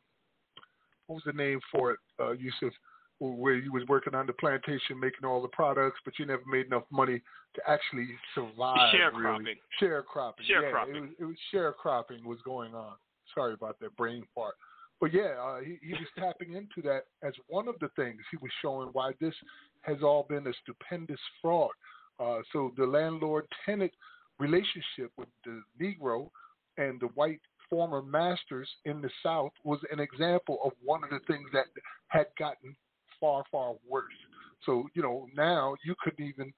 what was the name for it, uh, Yusuf? Where you was working on the plantation, making all the products, but you never made enough money to actually survive. Sharecropping. Really. Sharecropping. Yeah, it was, it was sharecropping was going on. Sorry about that brain part. But yeah, uh, he, he was tapping into that as one of the things he was showing why this has all been a stupendous fraud. Uh, so the landlord-tenant relationship with the Negro and the white former masters in the South was an example of one of the things that had gotten far, far worse. So, you know, now you couldn't even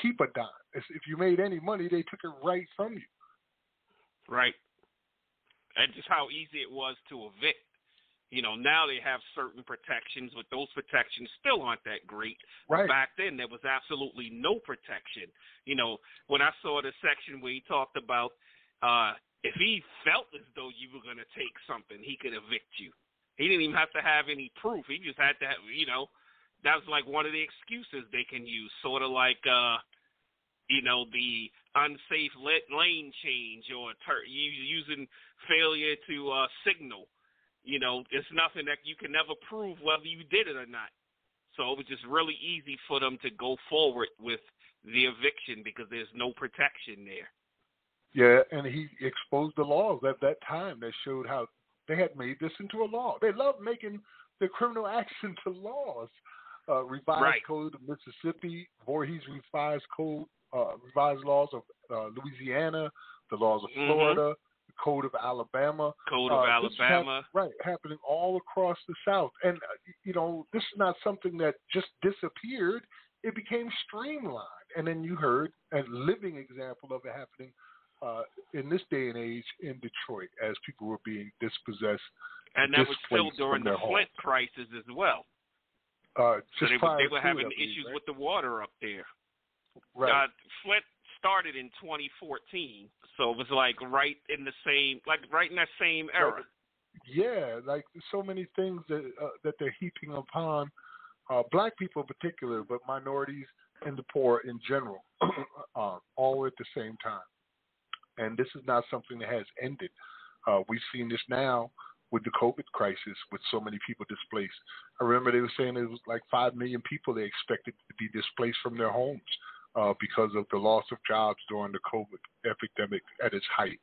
keep a dime. If you made any money, they took it right from you. Right. And just how easy it was to evict. You know, now they have certain protections, but those protections still aren't that great. Right. Back then, there was absolutely no protection. You know, when I saw the section where he talked about uh, if he felt as though you were going to take something, he could evict you. He didn't even have to have any proof. He just had to have, you know, that was like one of the excuses they can use, sort of like, uh, you know, the unsafe lane change or tur- using failure to uh, signal. You know, it's nothing that you can never prove whether you did it or not. So it was just really easy for them to go forward with the eviction because there's no protection there. Yeah, and he exposed the laws at that time that showed how they had made this into a law. They love making the criminal acts into laws. Uh, revised Right. code of Mississippi, Voorhees revised code, uh, revised laws of uh, Louisiana, the laws of Mhm. Florida, code of Alabama. Code of Uh, is hap- Alabama. right, happening all across the South. And, uh, you know, this is not something that just disappeared. It became streamlined. And then you heard a living example of it happening uh, in this day and age in Detroit as people were being dispossessed. And that was still during the. Flint crisis as well. Uh, So they, were- they were having issues right? with the water up there. Right. Uh, Flint started in 2014, so it was like right in the same, like right in that same era. Yeah, like so many things that uh, that they're heaping upon uh, black people in particular, but minorities and the poor in general, uh, all at the same time. And this is not something that has ended. Uh, we've seen this now with the COVID crisis, with so many people displaced. I remember they were saying it was like five million people they expected to be displaced from their homes uh, because of the loss of jobs during the COVID epidemic at its height.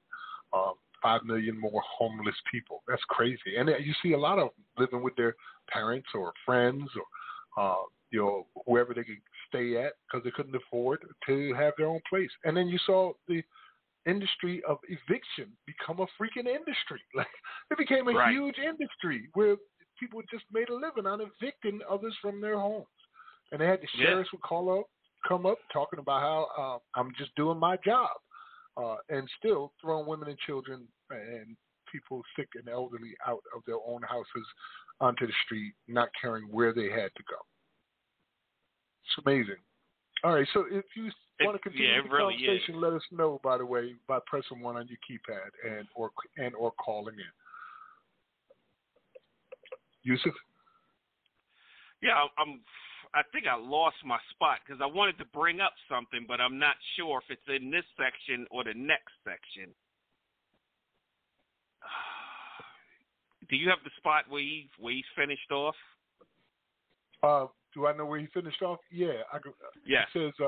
Um, five million more homeless people. That's crazy. And uh, you see a lot of living with their parents or friends or, uh, you know, wherever they could stay at because they couldn't afford to have their own place. And then you saw the industry of eviction become a freaking industry. Like it became a Right. huge industry where people just made a living on evicting others from their homes. And they had the Yeah. sheriffs would call up, come up talking about how uh, I'm just doing my job uh, and still throwing women and children and people sick and elderly out of their own houses onto the street, not caring where they had to go. It's amazing. All right, so if you It- want to continue yeah, the really is. conversation, let us know. By the way, by pressing one on your keypad and or and or calling in. Yusuf, Yeah, I'm. I think I lost my spot because I wanted to bring up something, but I'm not sure if it's in this section or the next section. Do you have the spot where he where he's finished off? uh, do I know where he finished off? Yeah, I, could- Yes. It says.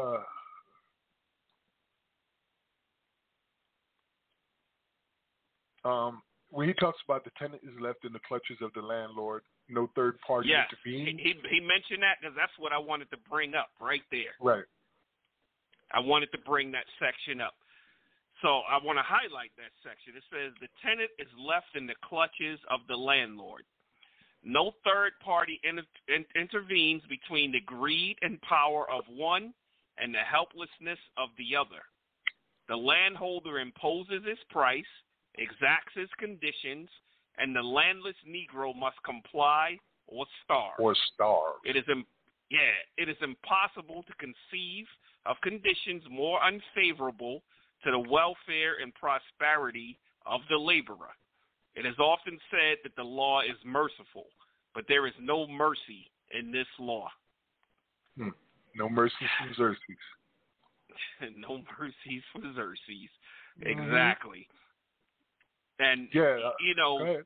Uh, um, where he talks about the tenant is left in the clutches of the landlord, no third party Yes. intervenes. He, he he mentioned that because that's what I wanted to bring up right there. Right. I wanted to bring that section up. So I want to highlight that section. It says the tenant is left in the clutches of the landlord. No third party inter- in- intervenes between the greed and power of one and the helplessness of the other. The landholder imposes his price, exacts his conditions, and the landless Negro must comply or starve. Or starve. It is Im- yeah, it is impossible to conceive of conditions more unfavorable to the welfare and prosperity of the laborer. It is often said that the law is merciful, but there is no mercy in this law. Hmm. No mercy from Xerxes. no mercies for Xerxes. Mhm. Exactly. And Yeah, you know,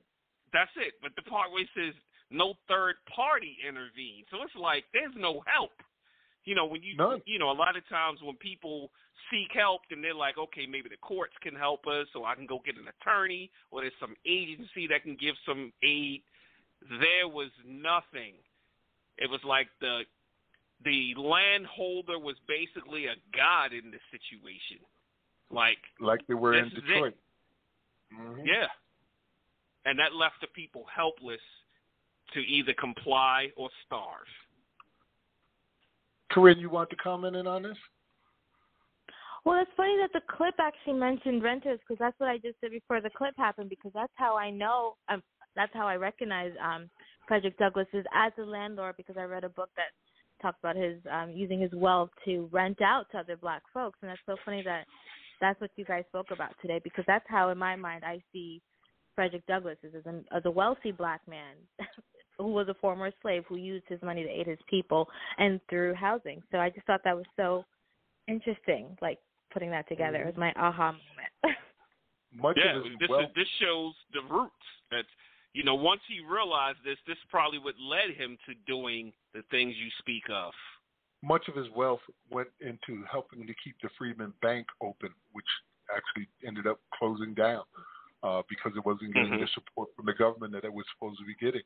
that's it. But the part where it says no third party intervene, so it's like there's no help. You know, when you you know, a lot of times when people seek help, then they're like, okay, maybe the courts can help us, or I can go get an attorney, or there's some agency that can give some aid. There was nothing. It was like the the landholder was basically a god in this situation. Like Like they were in Detroit. it. Detroit. Mhm. Yeah. And that left the people helpless to either comply or starve. Corinne, you want to comment in on this? Well, it's funny that the clip actually mentioned renters because that's what I just did before the clip happened because that's how I know um, that's how I recognize um, Frederick Douglass is as a landlord because I read a book that talks about his um, using his wealth to rent out to other black folks and that's so funny that that's what you guys spoke about today because that's how in my mind I see Frederick Douglass is as, an, as a wealthy black man who was a former slave who used his money to aid his people and through housing. So I just thought that was so interesting, like putting that together Mhm. as my aha moment. Much yeah, of this wealth is, this shows the roots. That you know, once he realized this, this probably what led him to doing the things you speak of. Much of his wealth went into helping to keep the Freedmen Bank open, which actually ended up closing down uh, because it wasn't getting Mhm. the support from the government that it was supposed to be getting.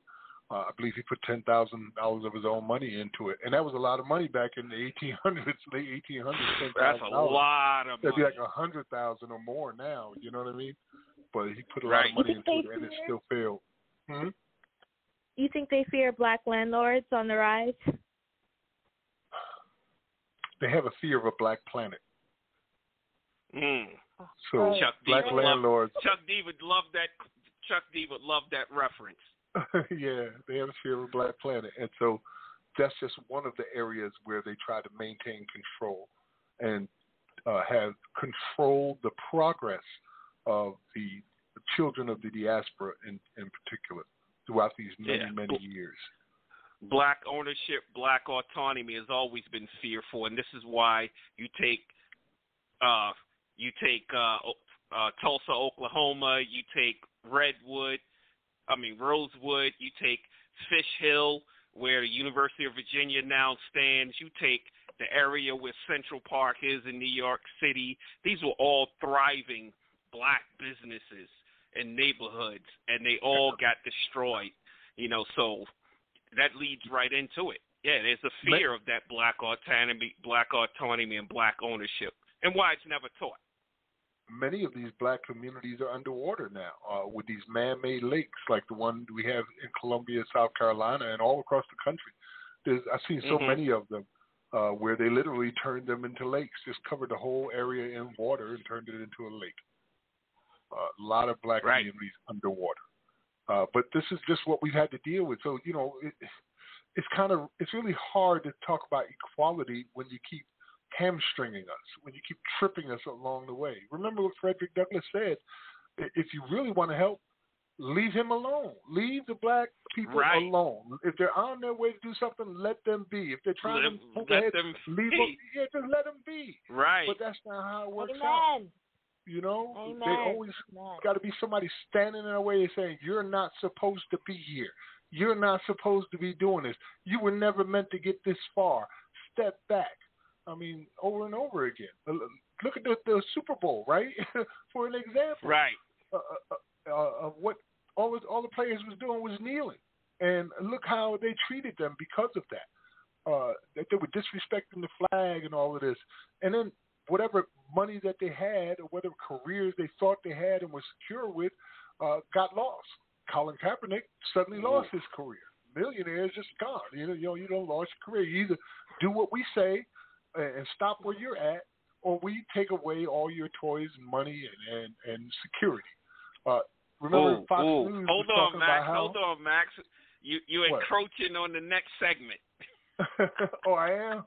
Uh, I believe he put ten thousand dollars of his own money into it, and that was a lot of money back in the eighteen hundreds, late eighteen hundreds. That's a lot of money. That'd money. be like a hundred thousand or more now. You know what I mean? But he put a lot of money into it, and it still failed. Hmm? you think they fear black landlords on the rise? They have a fear of a black planet. Mm. So Chuck D black love- landlords Chuck D would love that. Chuck D would love that reference. yeah, they have a fear of a black planet, and so that's just one of the areas where they try to maintain control and uh, have controlled the progress of the children of the diaspora in, in particular throughout these many Yeah. many years. Black ownership, black autonomy has always been fearful, and this is why you take uh, you take uh, uh, Tulsa, Oklahoma, you take Redwood, I mean Rosewood, you take Fish Hill, where the University of Virginia now stands. You take the area where Central Park is in New York City. These were all thriving black businesses and neighborhoods, and they all got destroyed. You know, so that leads right into it. Yeah, there's a fear of that black autonomy, black autonomy, and black ownership, and why it's never taught. Many of these black communities are underwater now uh, with these man-made lakes, like the one we have in Columbia, South Carolina, and all across the country. There's, I've seen so Mhm. many of them uh, where they literally turned them into lakes, just covered the whole area in water and turned it into a lake. Uh, a lot of black Right. communities underwater. Uh, but this is just what we've had to deal with. So you know, it, it's kind of it's really hard to talk about equality when you keep hamstringing us, when you keep tripping us along the way. Remember what Frederick Douglass said: if you really want to help, leave him alone. Leave the black people Right. alone. If they're on their way to do something, let them be. If they're trying Let- to move let ahead, them leave be. them. Yeah, just let them be. Right. But that's not how it works out. Amen. You know, Amen. they always got to be somebody standing in their way and saying, "You're not supposed to be here. You're not supposed to be doing this. You were never meant to get this far. Step back." I mean, over and over again. Uh, Look at the, the Super Bowl, right? For an example, Right. uh, uh, uh, of what all the, all the players was doing was kneeling, and look how they treated them because of that. Uh, that they were disrespecting the flag and all of this, and then whatever money that they had or whatever careers they thought they had and were secure with uh, got lost. Colin Kaepernick suddenly lost his career. Millionaire is just gone. You know, you know, you don't lost your career. You either do what we say and stop where you're at, or we take away all your toys and money and and, and security. Uh, remember Ooh, Fox ooh. News Hold was on, talking Max. about how Hold on, Max. You you What? encroaching on the next segment. oh, I am.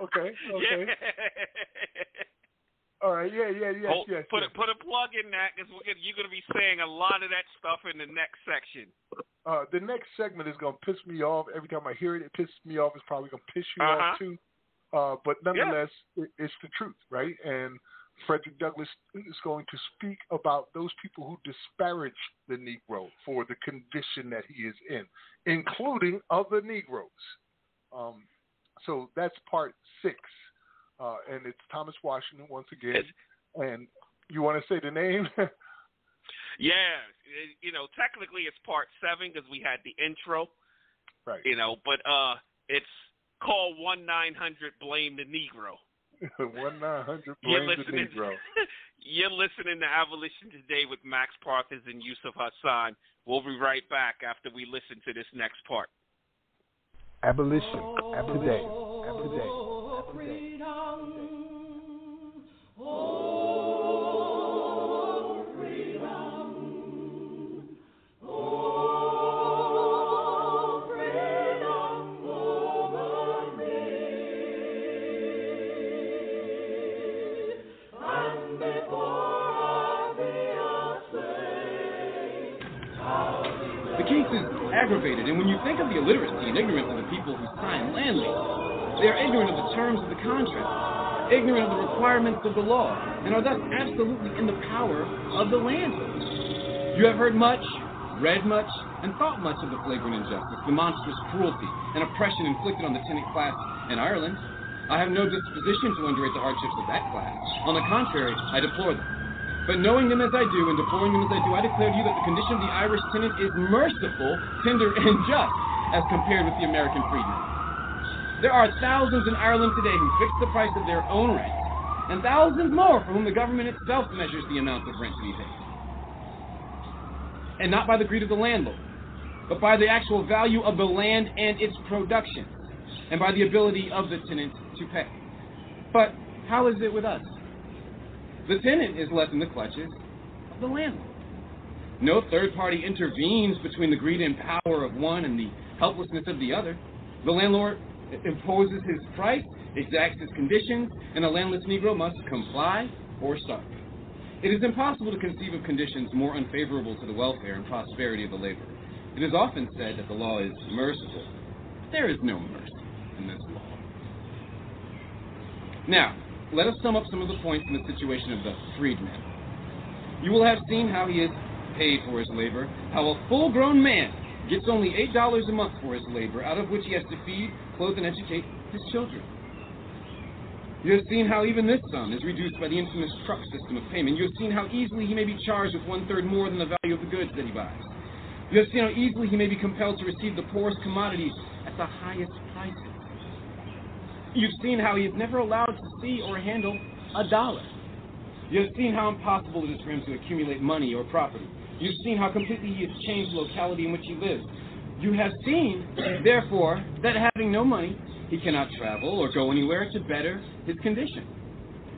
Okay, okay. All right. Yeah, yeah, yes, Hold- yes. put yes. a put a plug in that because you're going to be saying a lot of that stuff in the next section. Uh, the next segment is gonna piss me off. Every time I hear it, it pisses me off. It's probably gonna piss you Uh-huh. off too. Uh, but nonetheless, it, it's the truth, right? And Frederick Douglass is going to speak about those people who disparage the Negro for the condition that he is in, including other Negroes. Um, so that's part six, uh, and it's Thomas Washington once again. And you want to say the name? Yeah, it- you know, technically it's part seven because we had the intro. Right. You know, but uh, it's call one nine hundred blame the Negro. One nine hundred You're blame the listening. Negro. You're listening to Abolition Today with Max Parthas and Yusuf Hassan. We'll be right back after we listen to this next part. Abolition. Today. Today. The case is aggravated, and when you think of the illiteracy and ignorance of the people who sign land leases, they are ignorant of the terms of the contract, ignorant of the requirements of the law, and are thus absolutely in the power of the landlord. You have heard much, read much, and thought much of the flagrant injustice, the monstrous cruelty and oppression inflicted on the tenant class in Ireland. I have no disposition to underrate the hardships of that class. On the contrary, I deplore them. But knowing them as I do and deploring them as I do, I declare to you that the condition of the Irish tenant is merciful, tender, and just as compared with the American freedman. There are thousands in Ireland today who fix the price of their own rent, and thousands more for whom the government itself measures the amount of rent to be paid. And not by the greed of the landlord, but by the actual value of the land and its production, and by the ability of the tenant to pay. But how is it with us? The tenant is left in the clutches of the landlord. No third party intervenes between the greed and power of one and the helplessness of the other. The landlord imposes his price, exacts his conditions, and the landless Negro must comply or starve. It is impossible to conceive of conditions more unfavorable to the welfare and prosperity of the laborer. It is often said that the law is merciful. There is no mercy in this law. Now, let us sum up some of the points in the situation of the freedman. You will have seen how he is paid for his labor, how a full grown man gets only $8 a month for his labor, out of which he has to feed, clothe, and educate his children. You have seen how even this sum is reduced by the infamous truck system of payment. You have seen how easily he may be charged with one third more than the value of the goods that he buys. You have seen how easily he may be compelled to receive the poorest commodities at the highest prices. You've seen how he is never allowed to see or handle a dollar. You have seen how impossible it is for him to accumulate money or property. You've seen how completely he has changed the locality in which he lives. You have seen, therefore, that having no money, he cannot travel or go anywhere to better his condition.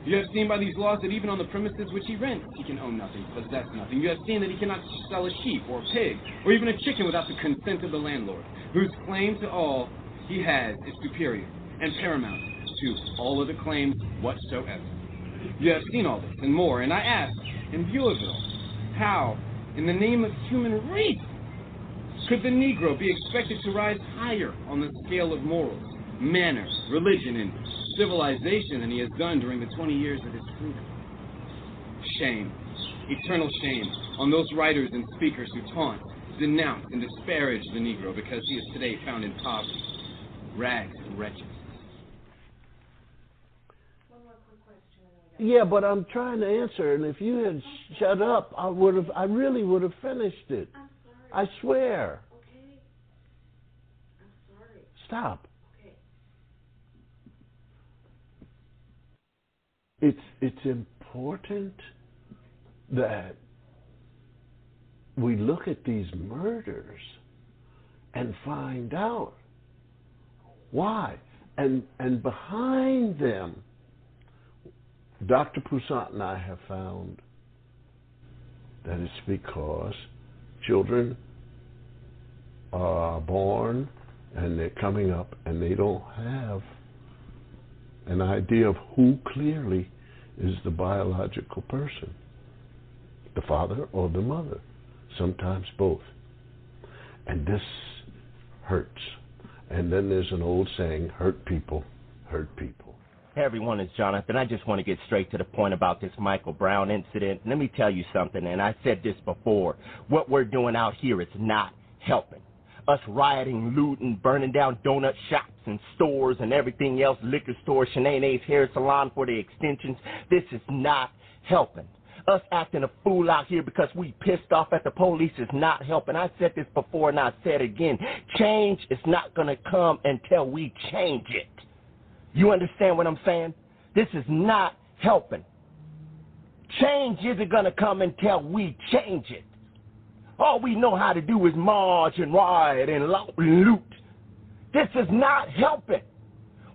You have seen by these laws that even on the premises which he rents, he can own nothing, possess nothing. You have seen that he cannot sell a sheep or a pig or even a chicken without the consent of the landlord, whose claim to all he has is superior and paramount to all other claims whatsoever. You have seen all this and more, and I ask, in view of it all, how, in the name of human reason, could the Negro be expected to rise higher on the scale of morals, manners, religion, and civilization than he has done during the 20 years of his freedom? Shame, eternal shame, on those writers and speakers who taunt, denounce, and disparage the Negro because he is today found in poverty, rags, and wretched. Yeah, but I'm trying to answer, and if you had shut up, I would have. I really would have finished it. I swear. Stop. It's it's important that we look at these murders and find out why. And, and behind them, Dr. Poussaint and I have found that it's because children are born and they're coming up and they don't have an idea of who clearly is the biological person the father or the mother, sometimes both. And this hurts. And then there's an old saying hurt people hurt people. Hey everyone, it's Jonathan. I just want to get straight to the point about this Michael Brown incident. Let me tell you something, and I said this before. What we're doing out here is not helping. Us rioting, looting, burning down donut shops and stores and everything else, liquor stores, Shanae's hair salon for the extensions. This is not helping. Us acting a fool out here because we pissed off at the police is not helping. I said this before and I said again. Change is not going to come until we change it. You understand what I'm saying? This is not helping. Change isn't going to come until we change it. All we know how to do is march and riot and loot. This is not helping.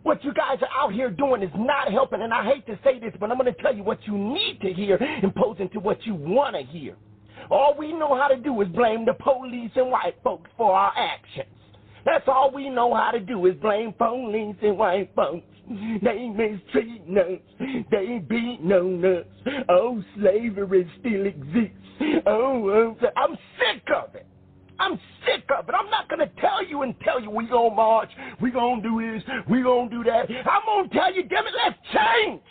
What you guys are out here doing is not helping. And I hate to say this, but I'm going to tell you what you need to hear imposing to what you want to hear. All we know how to do is blame the police and white folks for our actions. That's all we know how to do is blame police and white folks. They mistreating us. They beat on us. Oh, slavery still exists. Oh, oh, I'm sick of it. I'm sick of it. I'm not to tell you and tell you we to march, we to do this, we to do that. I'm to tell you, damn it, let's change.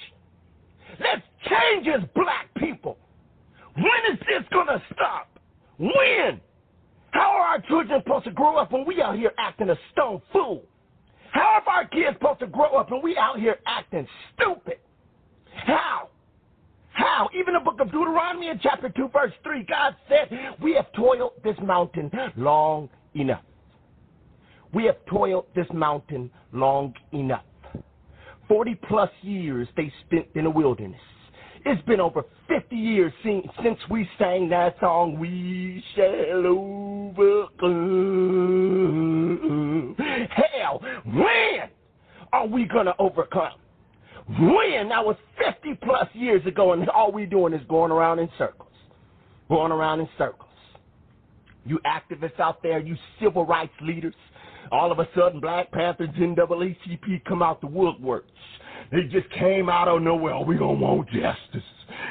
Let's change as black people. When is this to stop? When? How are our children supposed to grow up when we out here acting a stone fool? How are our kids supposed to grow up when we out here acting stupid? How? How? Even the book of Deuteronomy in chapter 2, verse 3, God said, We have toiled this mountain long enough. We have toiled this mountain long enough. 40 plus years they spent in the wilderness. It's been over 50 years since we sang that song, We Shall Overcome. Hell, when are we going to overcome? When? That was 50 plus years ago, and all we're doing is going around in circles. Going around in circles. You activists out there, you civil rights leaders, all of a sudden Black Panthers, NAACP come out the woodworks. They just came out of nowhere. We don't want justice.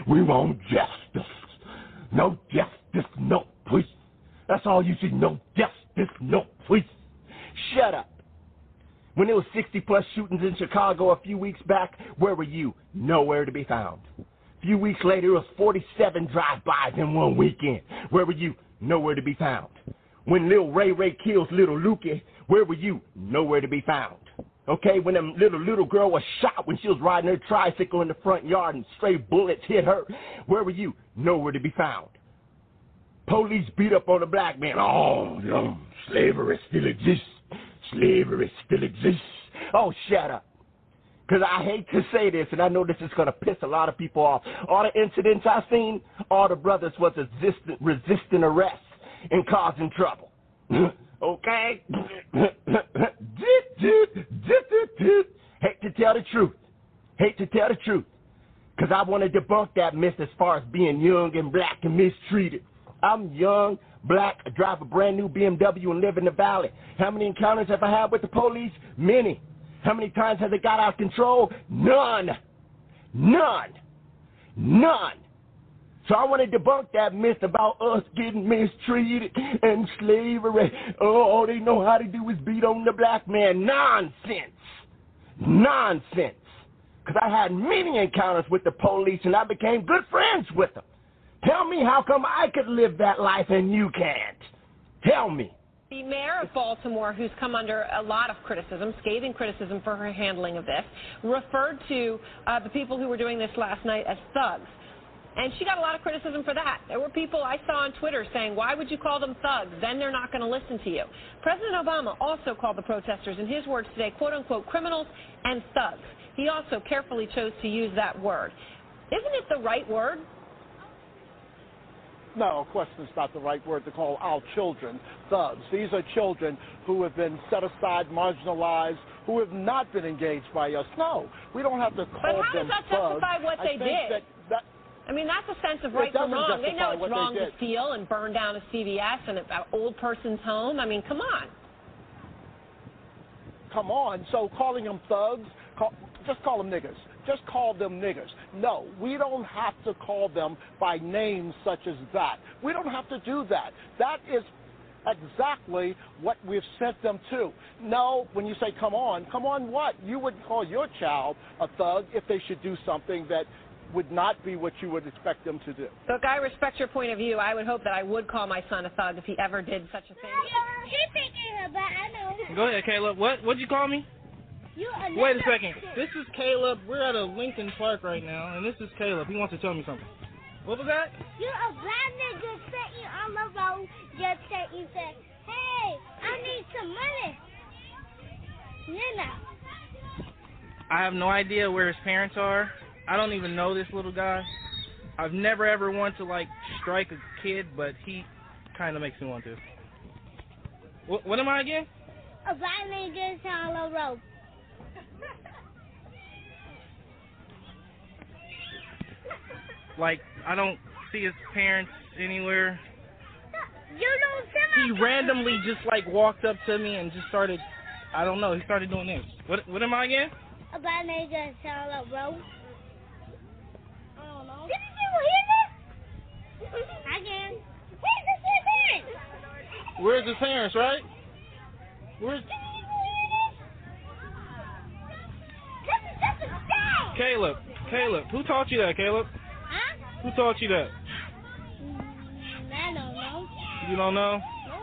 We want justice. No justice, no peace. That's all you see. No justice, no peace. Shut up. When there was 60 plus shootings in Chicago a few weeks back, where were you? Nowhere to be found. A few weeks later, it was 47 drive-bys in one weekend. Where were you? Nowhere to be found. When Lil Ray Ray kills Little Lukey, where were you? Nowhere to be found. Okay, when a little little girl was shot when she was riding her tricycle in the front yard and stray bullets hit her, where were you? Nowhere to be found. Police beat up on a black man. Oh, no, slavery still exists. Slavery still exists. Oh, shut up. Because I hate to say this, and I know this is going to piss a lot of people off. All the incidents I've seen, all the brothers was resisting arrest and causing trouble. okay? hate to tell the truth. Hate to tell the truth. Because I want to debunk that myth as far as being young and black and mistreated. I'm young, black, I drive a brand new BMW and live in the valley. How many encounters have I had with the police? Many. How many times has it got out of control? None. None. None. So I want to debunk that myth about us getting mistreated and slavery. Oh, all they know how to do is beat on the black man. Nonsense. Nonsense. Because I had many encounters with the police and I became good friends with them. Tell me how come I could live that life and you can't? Tell me. The mayor of Baltimore, who's come under a lot of criticism, scathing criticism for her handling of this, referred to uh, the people who were doing this last night as thugs. And she got a lot of criticism for that. There were people I saw on Twitter saying, why would you call them thugs? Then they're not going to listen to you. President Obama also called the protesters, in his words today, quote unquote, criminals and thugs. He also carefully chose to use that word. Isn't it the right word? no, of course it's not the right word to call our children thugs. These are children who have been set aside, marginalized, who have not been engaged by us. No, we don't have to call them thugs. But how does that thugs. justify what they did? I mean, that's a sense of right doesn't wrong. They know it's wrong to steal and burn down a CVS and an old person's home. I mean, come on. come on. So calling them thugs, call, just call them niggas. Just call them niggers. No, we don't have to call them by names such as that. We don't have to do that. That is exactly what we've sent them to. No, when you say come on, come on what? You would call your child a thug if they should do something that would not be what you would expect them to do. Look, I respect your point of view. I would hope that I would call my son a thug if he ever did such a thing. He's picking her, but I know. Go ahead, Caleb. What what'd you call me? You Wait a nigga. second. This is Caleb. We're at a Lincoln Park right now, and this is Caleb. He wants to tell me something. What was that? You a black nigga sitting on the road just said you said, Hey, I need some money. You know. I have no idea where his parents are. I don't even know this little guy. I've never ever wanted to like strike a kid, but he kind of makes me want to. What, what am I again? A black nigga is on a rope. Like I don't see his parents anywhere. You don't He randomly just like walked up to me and just started. I don't know. He started doing this. What what am I again? A black nigga is on a road. I don't know. Did you hear this? Again. Where's the parents? Where's his parents? Right? Where's This is just a stay. Caleb? Caleb, who taught you that, Caleb? Huh? Who taught you that? I don't know. You don't know? No,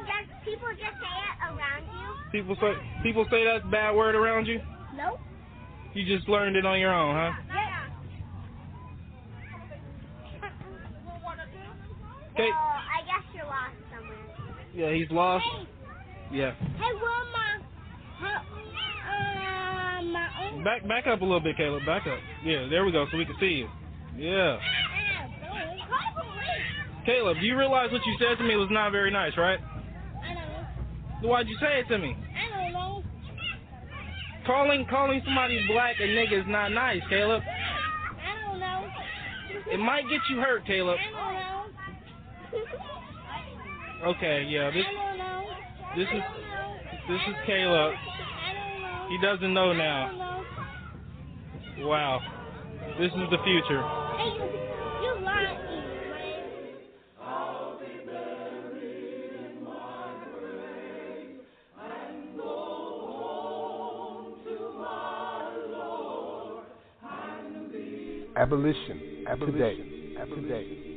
people just say it around you. People say people say that's a bad word around you. Nope. You just learned it on your own, huh? Yeah. Okay. Well, I guess you're lost somewhere. Yeah, he's lost. Yeah. Hey, well, my, uh, my own. Back back up a little bit, Caleb. Back up. Yeah, there we go, so we can see you. Yeah. Caleb, do you realize what you said to me was not very nice, right? I don't know. Why'd you say it to me? I don't know. Calling calling somebody black a nigga is not nice, Caleb. I don't know. It might get you hurt, Caleb. I don't know. Okay, yeah, this I don't know. this is this is Caleb. I don't know. He doesn't know I don't now. know. Wow. This is the future. Hey, you, you lied, man. Abolition. Abolition. Today. Today.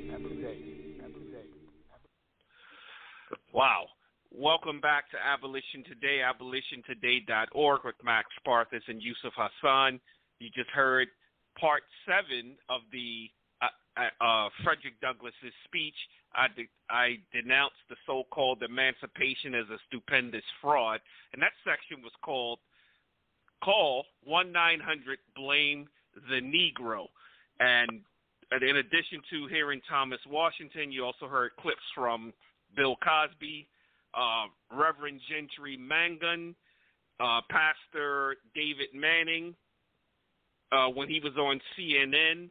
Wow. Welcome back to Abolition Today, abolitiontoday.org with Max Parthas and Yusuf Hassan. You just heard part seven of the uh, uh, uh, Frederick Douglass's speech. I, de- I denounced the so-called emancipation as a stupendous fraud, and that section was called "Call One Nine Hundred Blame the Negro." And in addition to hearing Thomas Washington, you also heard clips from Bill Cosby, uh, Reverend Gentry Mangun, uh, Pastor David Manning uh, when he was on CNN,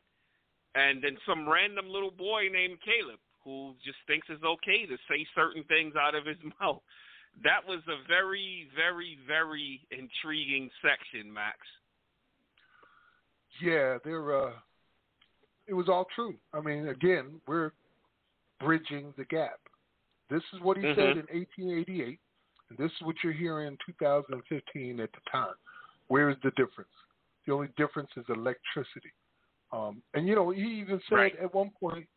and then some random little boy named Caleb who just thinks it's okay to say certain things out of his mouth. That was a very, very, very intriguing section, Max. Yeah, they're. Uh, it was all true. I mean, again, we're bridging the gap. This is what he Mhm. said in 1888, and this is what you're hearing in 2015 at the time. Where is the difference? The only difference is electricity. Um, and you know, he even said Right. at one point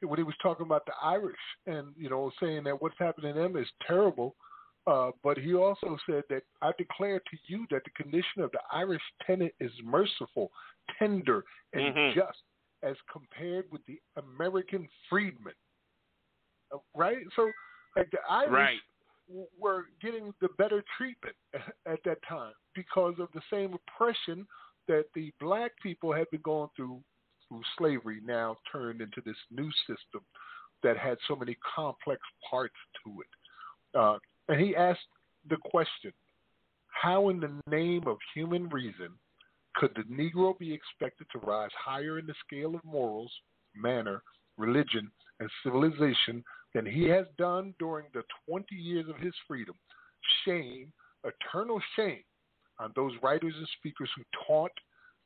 when he was talking about the Irish, and you know, saying that what's happening to them is terrible. Uh, but he also said that I declare to you that the condition of the Irish tenant is merciful, tender, and Mhm. just as compared with the American freedman. Uh, Right? So, like the Irish Right. w- were getting the better treatment at that time because of the same oppression that the black people had been going through through slavery now turned into this new system that had so many complex parts to it. Uh, and he asked the question how, in the name of human reason, could the Negro be expected to rise higher in the scale of morals, manner, religion, and civilization than he has done during the 20 years of his freedom? Shame, eternal shame, on those writers and speakers who taunt,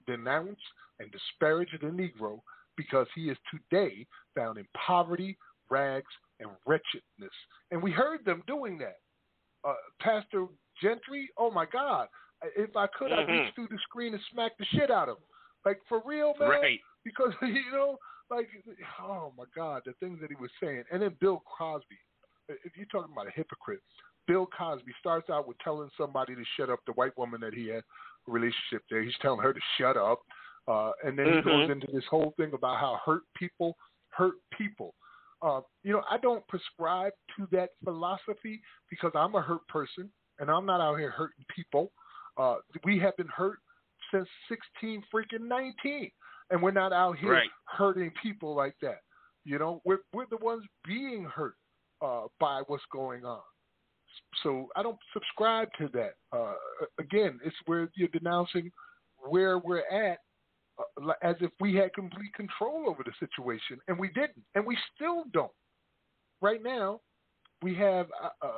denounce, and disparage the Negro because he is today found in poverty, rags, and wretchedness. And we heard them doing that. Uh, Pastor Gentry, oh my God. If I could, I'd Mm-hmm. reach through the screen and smack the shit out of him. Like, for real, man? Right. Because, you know, like, oh my God, the things that he was saying. And then Bill Cosby. If you're talking about a hypocrite, Bill Cosby starts out with telling somebody to shut up, the white woman that he had a relationship there. He's telling her to shut up. Uh, and then he goes Mhm. into this whole thing about how hurt people hurt people. Uh, you know, I don't prescribe to that philosophy because I'm a hurt person and I'm not out here hurting people. Uh, we have been hurt since 16 freaking 19, and we're not out here Right. hurting people like that. You know, we're we're the ones being hurt uh, by what's going on. So I don't subscribe to that. Uh, again, it's where you're denouncing where we're at uh, as if we had complete control over the situation, and we didn't, and we still don't. Right now, we have uh, uh,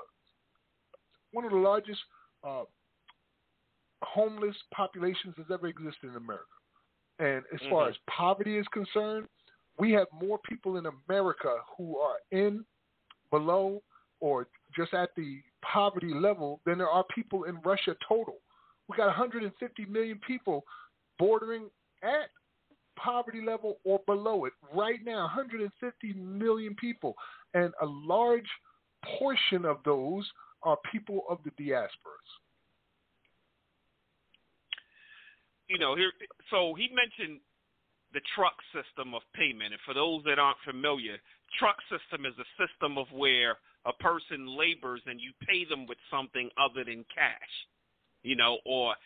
one of the largest uh, homeless populations that's ever existed in America. And as far Mhm. as poverty is concerned, we have more people in America who are in, below, or just at the poverty level than there are people in Russia total. We got 150 million people bordering at poverty level or below it right now 150 million people and a large portion of those are people of the diasporas you know, here. So he mentioned the truck system of payment, and for those that aren't familiar, truck system is a system of where a person labors and you pay them with something other than cash, you know, or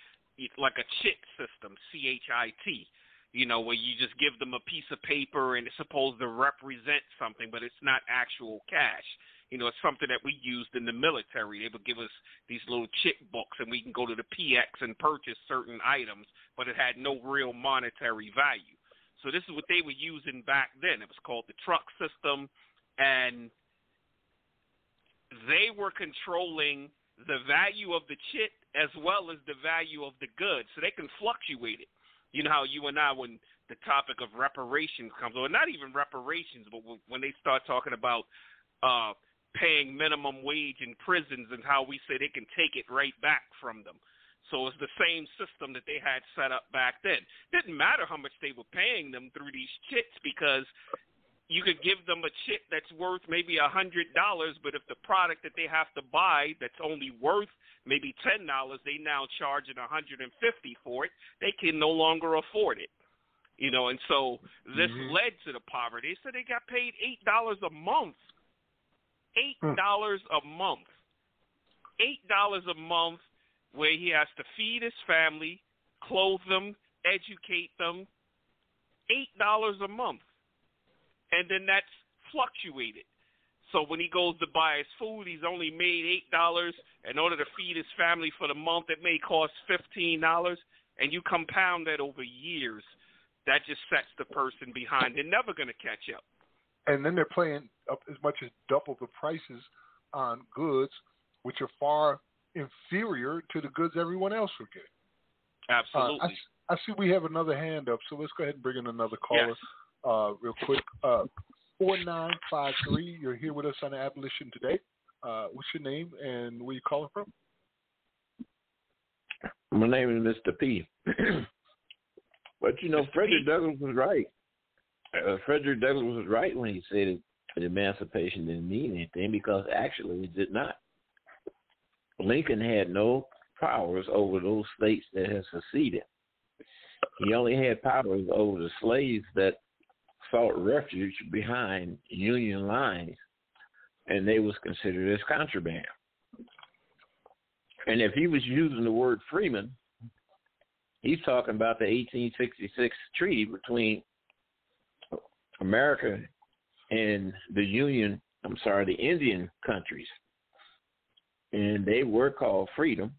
like a chit system, C H I T. You know, where you just give them a piece of paper and it's supposed to represent something, but it's not actual cash. You know, it's something that we used in the military. They would give us these little chit books, and we can go to the PX and purchase certain items, but it had no real monetary value. So this is what they were using back then. It was called the truck system, and they were controlling the value of the chit as well as the value of the goods, so they can fluctuate it. You know how you and I, when the topic of reparations comes, or not even reparations, but when they start talking about uh, paying minimum wage in prisons and how we say they can take it right back from them. So it's the same system that they had set up back then. Didn't matter how much they were paying them through these chits because you could give them a chit that's worth maybe a hundred dollars, but if the product that they have to buy that's only worth maybe ten dollars, they now charge it a hundred and fifty for it, they can no longer afford it. You know, and so this Mhm. led to the poverty. So they got paid eight dollars a month. Eight hmm. dollars a month. Eight dollars a month where he has to feed his family, clothe them, educate them. Eight dollars a month. And then that's fluctuated. So when he goes to buy his food, he's only made eight dollars. In order to feed his family for the month, it may cost fifteen dollars, and you compound that over years. That just sets the person behind. They're never going to catch up. And then they're playing up as much as double the prices on goods, which are far inferior to the goods everyone else will get. Absolutely. Uh, I, I see we have another hand up, so let's go ahead and bring in another caller Yes. uh, real quick. Uh, 4953, you're here with us on Abolition today. Uh, what's your name and where you calling from? My name is Mr. P. but you know, Frederick Douglass was right. Uh, Frederick Douglass was right when he said that emancipation didn't mean anything because actually it did not. Lincoln had no powers over those states that had seceded. He only had powers over the slaves that sought refuge behind Union lines, and they was considered as contraband. And if he was using the word freeman, he's talking about the 1866 treaty between America and the Union, I'm sorry, the Indian countries. And they were called freedom.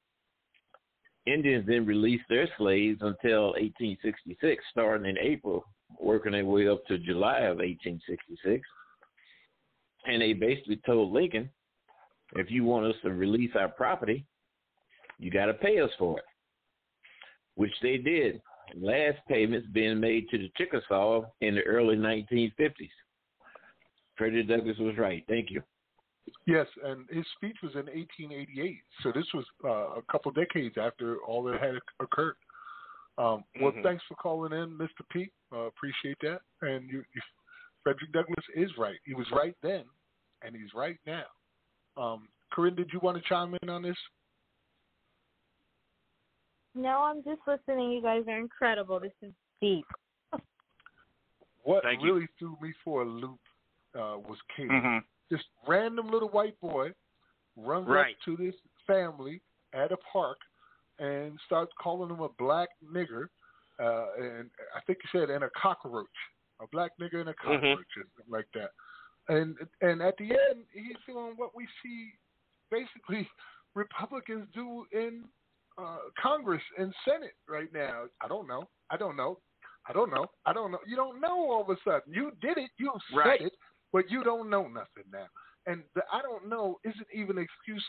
Indians then released their slaves until 1866, starting in April, working their way up to July of 1866. And they basically told Lincoln, if you want us to release our property, you got to pay us for it, which they did. Last payments being made to the Chickasaw in the early 1950s. Frederick Douglass was right. Thank you. Yes, and his speech was in 1888, so this was uh, a couple decades after all that had occurred. Um, well, Mhm. thanks for calling in, Mr. Pete. Uh, appreciate that. And you, you, Frederick Douglass is right. He was right then, and he's right now. Um, Corinne, did you want to chime in on this? No, I'm just listening. You guys are incredible. This is deep. What Thank you. really threw me for a loop uh, was Caleb. Mhm. This random little white boy runs Right. up to this family at a park and starts calling them a black nigger, uh, and I think he said and a cockroach, a black nigger and a Mhm. cockroach, or something like that. And and at the end, he's doing what we see basically Republicans do in uh, Congress and Senate right now. I don't know. I don't know. I don't know. I don't know. You don't know all of a sudden. You did it. You said Right. it, but you don't know nothing now. And the I don't know isn't even an excuse.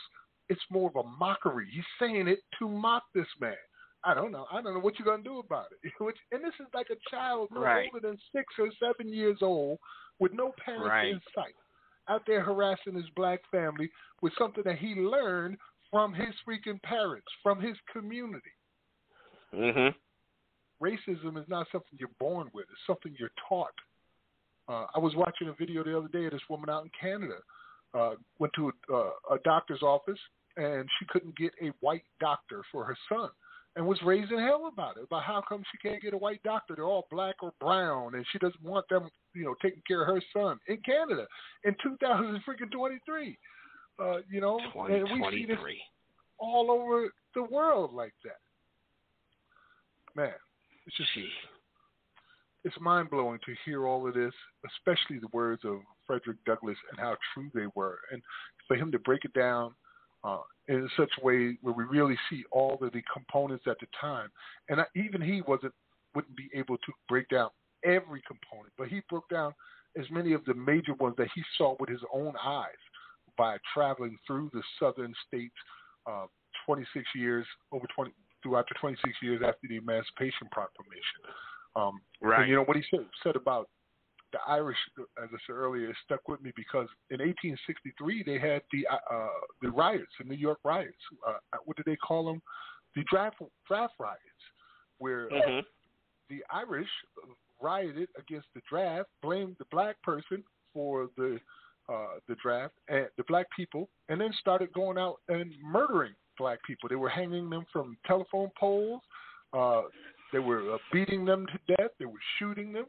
It's more of a mockery. He's saying it to mock this man. I don't know. I don't know what you're gonna do about it. Which and this is like a child no Right. older than six or seven years old with no parents Right. in sight, out there harassing his black family with something that he learned from his freaking parents, from his community. Mhm. Racism is not something you're born with; it's something you're taught. Uh, I was watching a video the other day of this woman out in Canada. Uh, went to a, uh, a doctor's office and she couldn't get a white doctor for her son, and was raising hell about it. About how come she can't get a white doctor? They're all black or brown, and she doesn't want them, you know, taking care of her son in Canada in 2000 freaking 23. Uh, you know, and we see this all over the world like that. Man, it's just it's mind blowing to hear all of this, especially the words of Frederick Douglass and how true they were, and for him to break it down uh, in such a way where we really see all of the components at the time, and I, even he wasn't wouldn't be able to break down every component, but he broke down as many of the major ones that he saw with his own eyes by traveling through the southern states uh, 26 years over 20 throughout the 26 years after the Emancipation Proclamation. Um, Right. And you know what he said, said about the Irish, as I said earlier, it stuck with me because in 1863 they had the uh, the riots, the New York riots. Uh, what did they call them? The draft draft riots, where Mhm. the Irish rioted against the draft, blamed the black person for the uh, the draft and the black people, and then started going out and murdering black people. They were hanging them from telephone poles. Uh, they were uh, beating them to death. They were shooting them.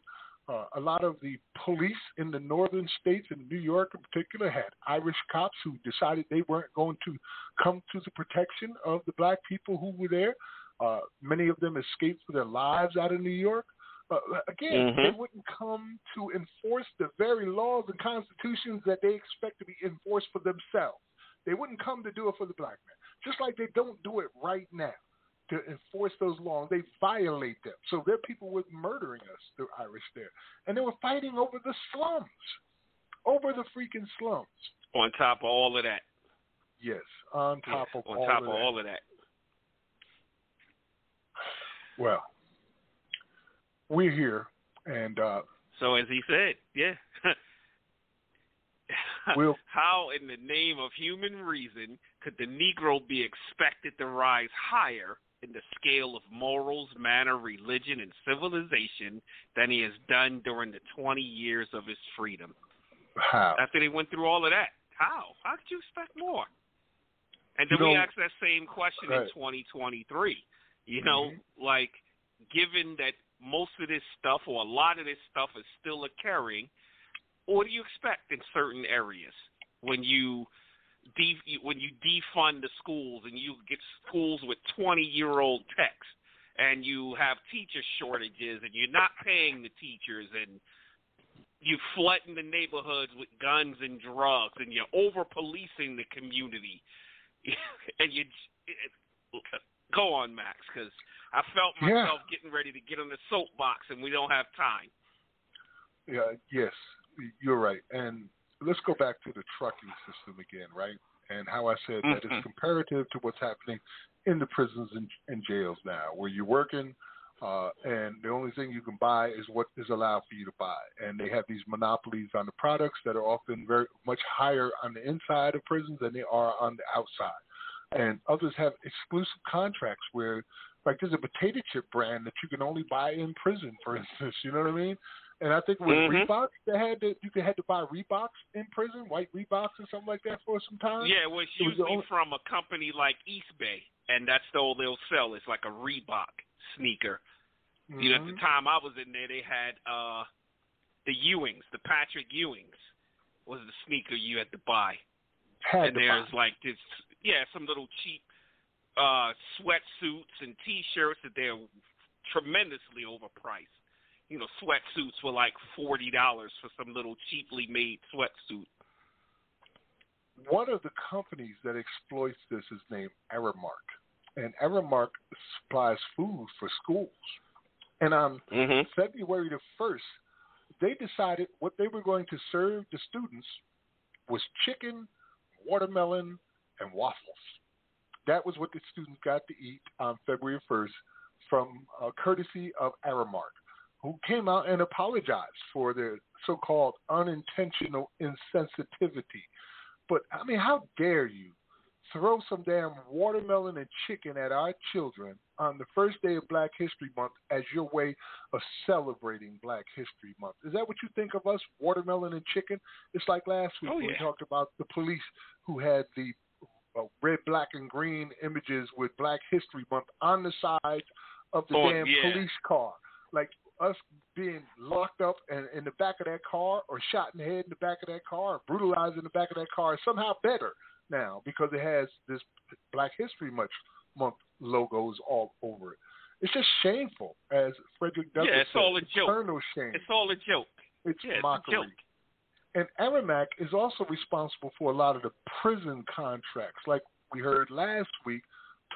Uh, a lot of the police in the northern states, in New York in particular, had Irish cops who decided they weren't going to come to the protection of the black people who were there. Uh, many of them escaped for their lives out of New York. Uh, again, Mhm. they wouldn't come to enforce the very laws and constitutions that they expect to be enforced for themselves. They wouldn't come to do it for the black man, just like they don't do it right now to enforce those laws. They violate them. So their people were murdering us, the Irish there, and they were fighting over the slums, over the freaking slums. On top of all of that. Yes, on top Yeah, of on all top of of all of that. Well, we're here, and uh, So as he said, yeah. We'll- How in the name of human reason could the Negro be expected to rise higher in the scale of morals, manner, religion, and civilization than he has done during the 20 years of his freedom? how? After they went through all of that, how? How could you expect more? And You then we know- ask that same question Right. in 2023. You know, like given that most of this stuff or a lot of this stuff is still occurring, what do you expect in certain areas when you de- when you defund the schools and you get schools with 20 year old techs and you have teacher shortages and you're not paying the teachers and you flooding the neighborhoods with guns and drugs, and you're over policing the community, and you go on, Max, because I felt Yeah. myself getting ready to get on the soapbox, and we don't have time. Yeah, yes, you're right. And let's go back to the trucking system again, right? And how I said that Mhm. it's comparative to what's happening in the prisons and, and jails now, where you're working, uh, and the only thing you can buy is what is allowed for you to buy. And they have these monopolies on the products that are often very much higher on the inside of prisons than they are on the outside. And others have exclusive contracts where, like, there's a potato chip brand that you can only buy in prison, for instance. You know what I mean? And I think with Mhm. Reebok, they had to, you could had to buy Reeboks in prison, white Reeboks or something like that for some time. Yeah, well, it's It usually only- from a company like Eastbay, and that's the all they'll sell. It's like a Reebok sneaker. You know, at the Mhm. time I was in there, they had uh the Ewings, the Patrick Ewings, was the sneaker you had to buy. Had and to there's buy. like this, yeah, some little cheap uh sweatsuits and T-shirts that they're tremendously overpriced. You know, sweatsuits were like forty dollars for some little cheaply made sweatsuit. one of the companies that exploits this is named Aramark, and Aramark supplies food for schools. And on February the first, they decided what they were going to serve the students was chicken, watermelon, and waffles. That was what the students got to eat on February first from uh, courtesy of Aramark, who came out and apologized for their so-called unintentional insensitivity. But I mean, how dare you throw some damn watermelon and chicken at our children on the first day of Black History Month as your way of celebrating Black History Month? Is that what you think of us, watermelon and chicken? It's like last week Oh, when we talked about the police who had the uh, red, black, and green images with Black History Month on the side of the Oh, damn yeah. police car. Like us being locked up and in the back of that car or shot in the head in the back of that car or brutalized in the back of that car is somehow better now because it has this Black History Month month logos all over it. It's just shameful, as Frederick Douglass yeah, it's said. all a joke. Shame. It's all a joke. It's yeah, mockery. It's a joke. And Aramac is also responsible for a lot of the prison contracts, like we heard last week,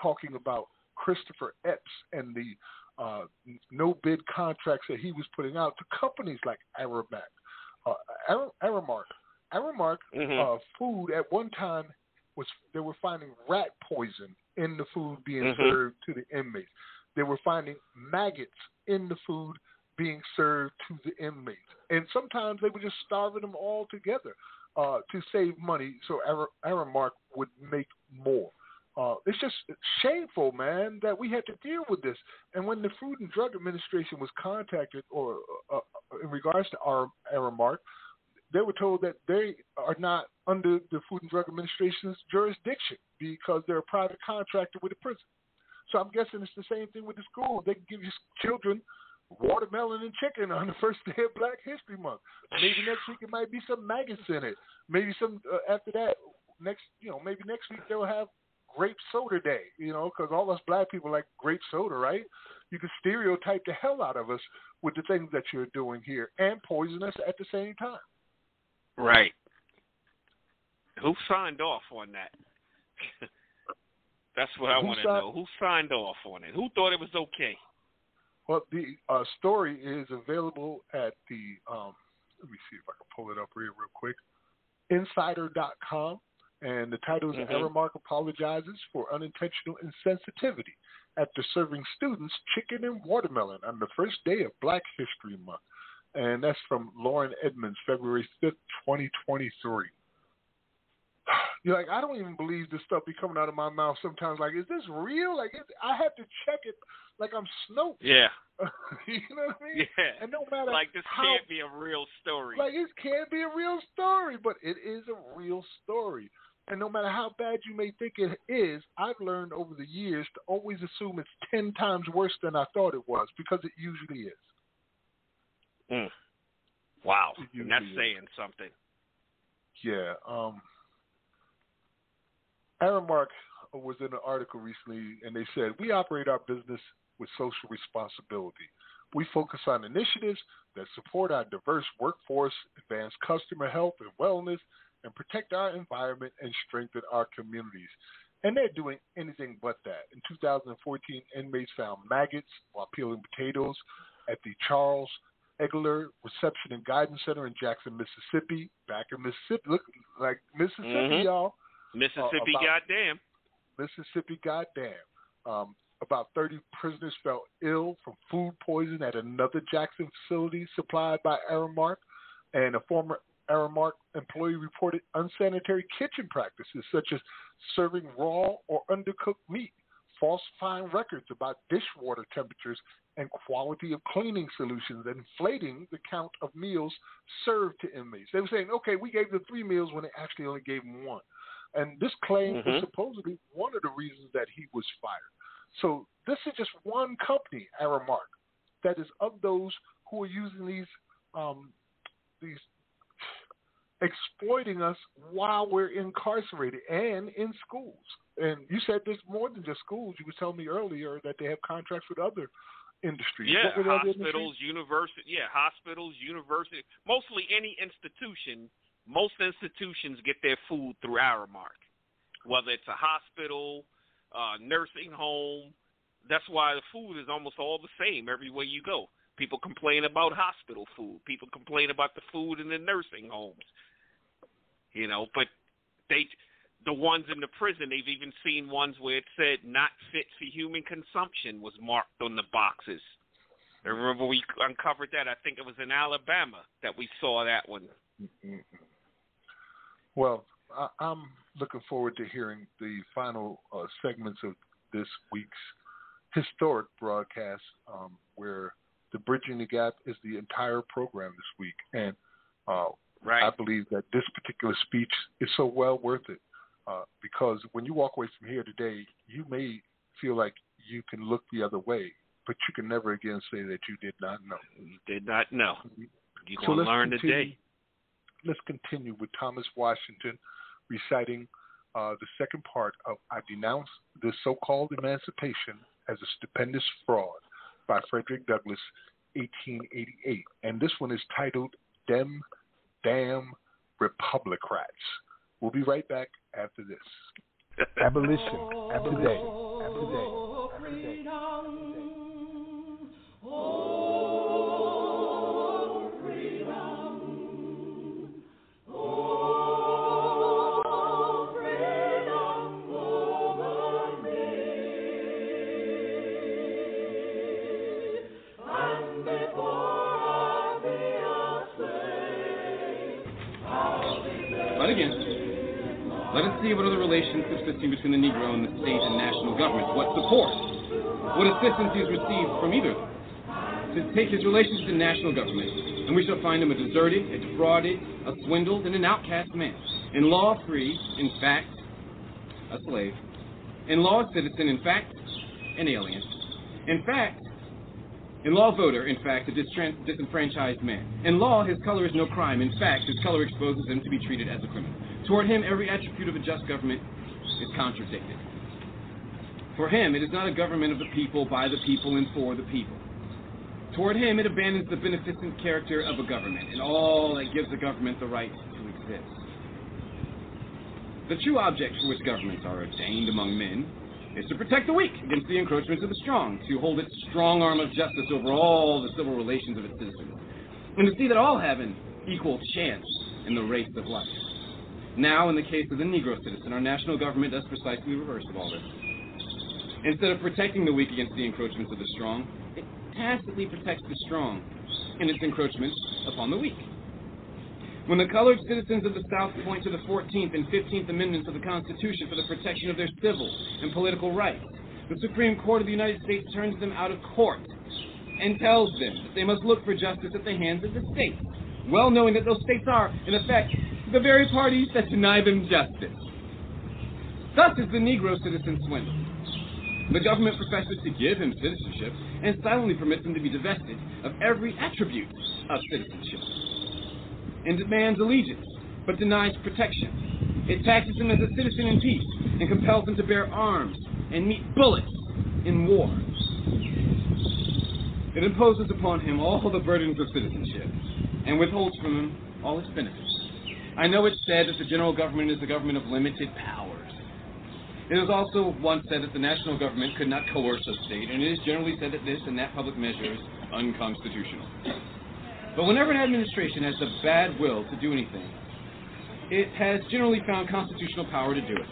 talking about Christopher Epps and the uh, no bid contracts that he was putting out to companies like Aramac, uh, Ar- Aramark. Aramark Mhm. uh, food at one time was they were finding rat poison in the food being Mhm. served to the inmates. They were finding maggots in the food being served to the inmates, and sometimes they were just starving them all together uh, to save money, so Ara- Aramark would make more. Uh, it's just shameful, man, that we had to deal with this. And when the Food and Drug Administration was contacted, or uh, uh, in regards to our Aramark, they were told that they are not under the Food and Drug Administration's jurisdiction because they're a private contractor with the prison. So I'm guessing it's the same thing with the school. They can give your children watermelon and chicken on the first day of Black History Month. Maybe next week it might be some maggots in it. Maybe some uh, after that next, you know, maybe next week they'll have grape soda day. You know, because all us black people like grape soda, right? You can stereotype the hell out of us with the things that you're doing here and poison us at the same time. Right. Who signed off on that? That's what I want to know. Who signed off on it? Who thought it was okay? Well, the uh, story is available at the. Um, let me see if I can pull it up here real quick. Insider.com, and the title is Mhm. Aramark apologizes for unintentional insensitivity after serving students chicken and watermelon on the first day of Black History Month, and that's from Lauren Edmonds, February fifth, twenty twenty three. You're like, I don't even believe this stuff be coming out of my mouth sometimes. Like, is this real? Like, I have to check it like I'm Snopes. Yeah. you know what I mean? Yeah. And no matter Like this how, can't be a real story. like it can't be a real story, but it is a real story. And no matter how bad you may think it is, I've learned over the years to always assume it's ten times worse than I thought it was because it usually is. Mm. Wow. And that's is. saying something. Yeah. Um, Aramark was in an article recently, and they said we operate our business with social responsibility. We focus on initiatives that support our diverse workforce, advance customer health and wellness, and protect our environment and strengthen our communities. And they're doing anything but that. In 2014, inmates found maggots while peeling potatoes at the Charles Egler Reception and Guidance Center in Jackson, Mississippi. Back in Mississippi, look like Mississippi, Mhm. y'all. Mississippi, Uh, goddamn. Mississippi, goddamn. Um, about 30 prisoners fell ill from food poison at another Jackson facility supplied by Aramark, and a former Aramark employee reported unsanitary kitchen practices such as serving raw or undercooked meat, falsifying records about dishwater temperatures and quality of cleaning solutions, and inflating the count of meals served to inmates. They were saying, okay, we gave them three meals when they actually only gave them one. And this claim Mhm. was supposedly one of the reasons that he was fired. So this is just one company, Aramark, that is of those who are using these um, these exploiting us while we're incarcerated and in schools. And you said there's more than just schools. You were telling me earlier that they have contracts with other industries. Yeah, What were the other hospitals, industries? university. Yeah, hospitals, university. Mostly any institution. Most institutions get their food through Aramark, whether it's a hospital, uh, nursing home. That's why the food is almost all the same everywhere you go. People complain about hospital food. People complain about the food in the nursing homes. You know, but they, the ones in the prison, they've even seen ones where it said "not fit for human consumption" was marked on the boxes. I remember we uncovered that. I think it was in Alabama that we saw that one. Well, I, I'm looking forward to hearing the final uh, segments of this week's historic broadcast, um, where the Bridging the Gap is the entire program this week, and uh, Right. I believe that this particular speech is so well worth it uh, because when you walk away from here today, you may feel like you can look the other way, but you can never again say that you did not know. You did not know. You're So going to learn continue- today. Let's continue with Thomas Washington reciting uh, the second part of I Denounce the So Called Emancipation as a Stupendous Fraud by Frederick Douglass, 1888. And this one is titled Dem Damn Republicrats. We'll be right back after this. Abolition. Today. Today. But what other relations subsisting between the Negro and the state and national government. What support, what assistance he has received from either of them. To take his relations to the national government, and we shall find him a deserted, a defrauded, a swindled, and an outcast man. In law free, in fact, a slave. In law citizen, in fact, an alien. In fact, in law voter, in fact, a disenfranchised man. In law, his color is no crime. In fact, his color exposes him to be treated as a criminal. Toward him, every attribute of a just government is contradicted. For him, it is not a government of the people, by the people, and for the people. Toward him, it abandons the beneficent character of a government and all that gives a government the right to exist. The true object for which governments are ordained among men is to protect the weak against the encroachments of the strong, to hold its strong arm of justice over all the civil relations of its citizens, and to see that all have an equal chance in the race of life. Now, in the case of the Negro citizen, our national government does precisely the reverse of all this. Instead of protecting the weak against the encroachments of the strong, it tacitly protects the strong in its encroachments upon the weak. When the colored citizens of the South point to the 14th and 15th Amendments of the Constitution for the protection of their civil and political rights, the Supreme Court of the United States turns them out of court and tells them that they must look for justice at the hands of the states, well knowing that those states are, in effect, the very parties that deny them justice. Thus is the Negro citizen swindled. The government professes to give him citizenship and silently permits him to be divested of every attribute of citizenship and demands allegiance, but denies protection. It taxes him as a citizen in peace and compels him to bear arms and meet bullets in war. It imposes upon him all the burdens of citizenship and withholds from him all its benefits. I know it's said that the general government is the government of limited powers. It is also once said that the national government could not coerce a state, and it is generally said that this and that public measure is unconstitutional. But whenever an administration has the bad will to do anything, it has generally found constitutional power to do it.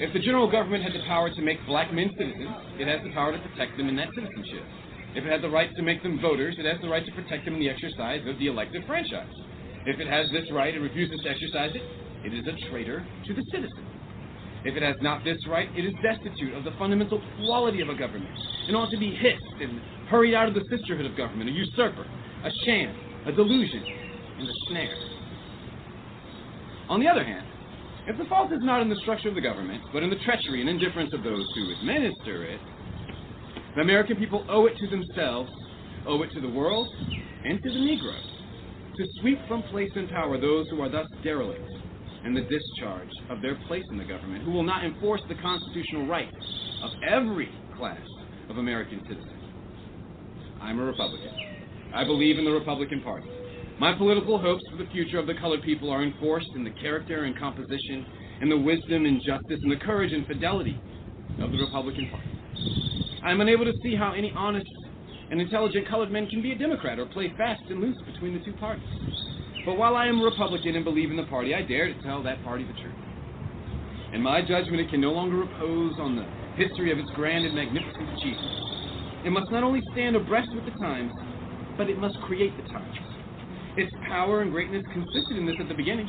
If the general government had the power to make black men citizens, it has the power to protect them in that citizenship. If it had the right to make them voters, it has the right to protect them in the exercise of the elective franchise. If it has this right and refuses to exercise it, it is a traitor to the citizen. If it has not this right, it is destitute of the fundamental quality of a government and ought to be hissed and hurried out of the sisterhood of government, a usurper, a sham, a delusion, and a snare. On the other hand, if the fault is not in the structure of the government, but in the treachery and indifference of those who administer it, the American people owe it to themselves, owe it to the world, and to the Negro to sweep from place and power those who are thus derelict in the discharge of their place in the government, who will not enforce the constitutional rights of every class of American citizens. I'm a Republican. I believe in the Republican Party. My political hopes for the future of the colored people are enforced in the character and composition, and the wisdom and justice, and the courage and fidelity of the Republican Party. I am unable to see how any honest and intelligent colored man can be a Democrat or play fast and loose between the two parties. But while I am a Republican and believe in the party, I dare to tell that party the truth. In my judgment, it can no longer repose on the history of its grand and magnificent achievements. It must not only stand abreast with the times, but it must create the times. Its power and greatness consisted in this at the beginning.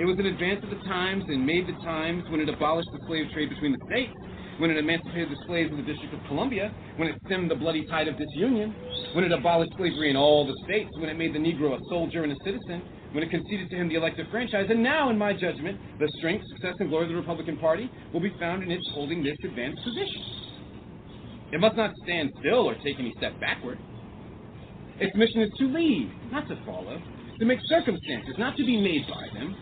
It was in advance of the times and made the times when it abolished the slave trade between the states, when it emancipated the slaves in the District of Columbia, when it stemmed the bloody tide of disunion, when it abolished slavery in all the states, when it made the Negro a soldier and a citizen, when it conceded to him the elective franchise, and now, in my judgment, the strength, success, and glory of the Republican Party will be found in its holding this advanced position. It must not stand still or take any step backward. Its mission is to lead, not to follow, to make circumstances, not to be made by them.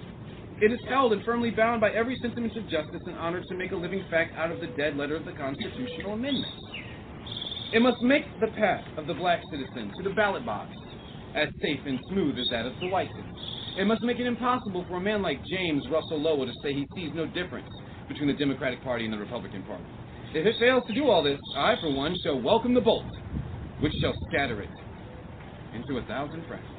It is held and firmly bound by every sentiment of justice and honor to make a living fact out of the dead letter of the constitutional amendment. It must make the path of the black citizen to the ballot box as safe and smooth as that of the white citizen. It must make it impossible for a man like James Russell Lowell to say he sees no difference between the Democratic Party and the Republican Party. If it fails to do all this, I, for one, shall welcome the bolt, which shall scatter it into a thousand fragments.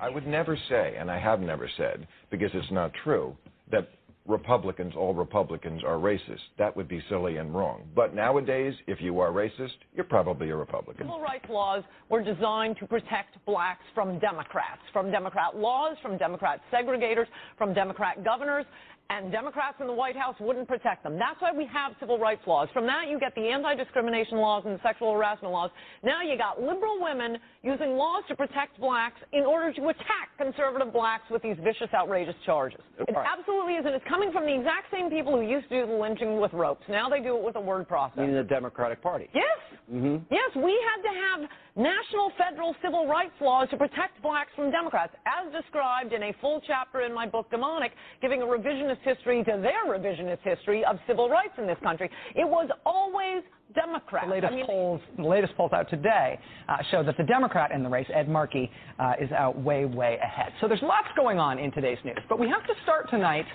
I would never say, and I have never said, because it's not true, that Republicans, all Republicans, are racist. That would be silly and wrong. But nowadays, if you are racist, you're probably a Republican. Civil rights laws were designed to protect blacks from Democrats, from Democrat laws, from Democrat segregators, from Democrat governors, and Democrats in the White House wouldn't protect them. That's why we have civil rights laws. From that, you get the anti-discrimination laws and the sexual harassment laws. Now you got liberal women using laws to protect blacks in order to attack conservative blacks with these vicious, outrageous charges. It absolutely is, and it's coming from the exact same people who used to do the lynching with ropes. Now they do it with a word processor. In the Democratic Party. Yes. Mm-hmm. Yes, we had to have national federal civil rights laws to protect blacks from Democrats, as described in a full chapter in my book, Demonic, giving a revisionist history to their revisionist history of civil rights in this country. It was always Democrats. The latest I mean, polls, the latest polls out today uh, show that the Democrat in the race, Ed Markey, uh, is out way, way ahead. So there's lots going on in today's news, but we have to start tonight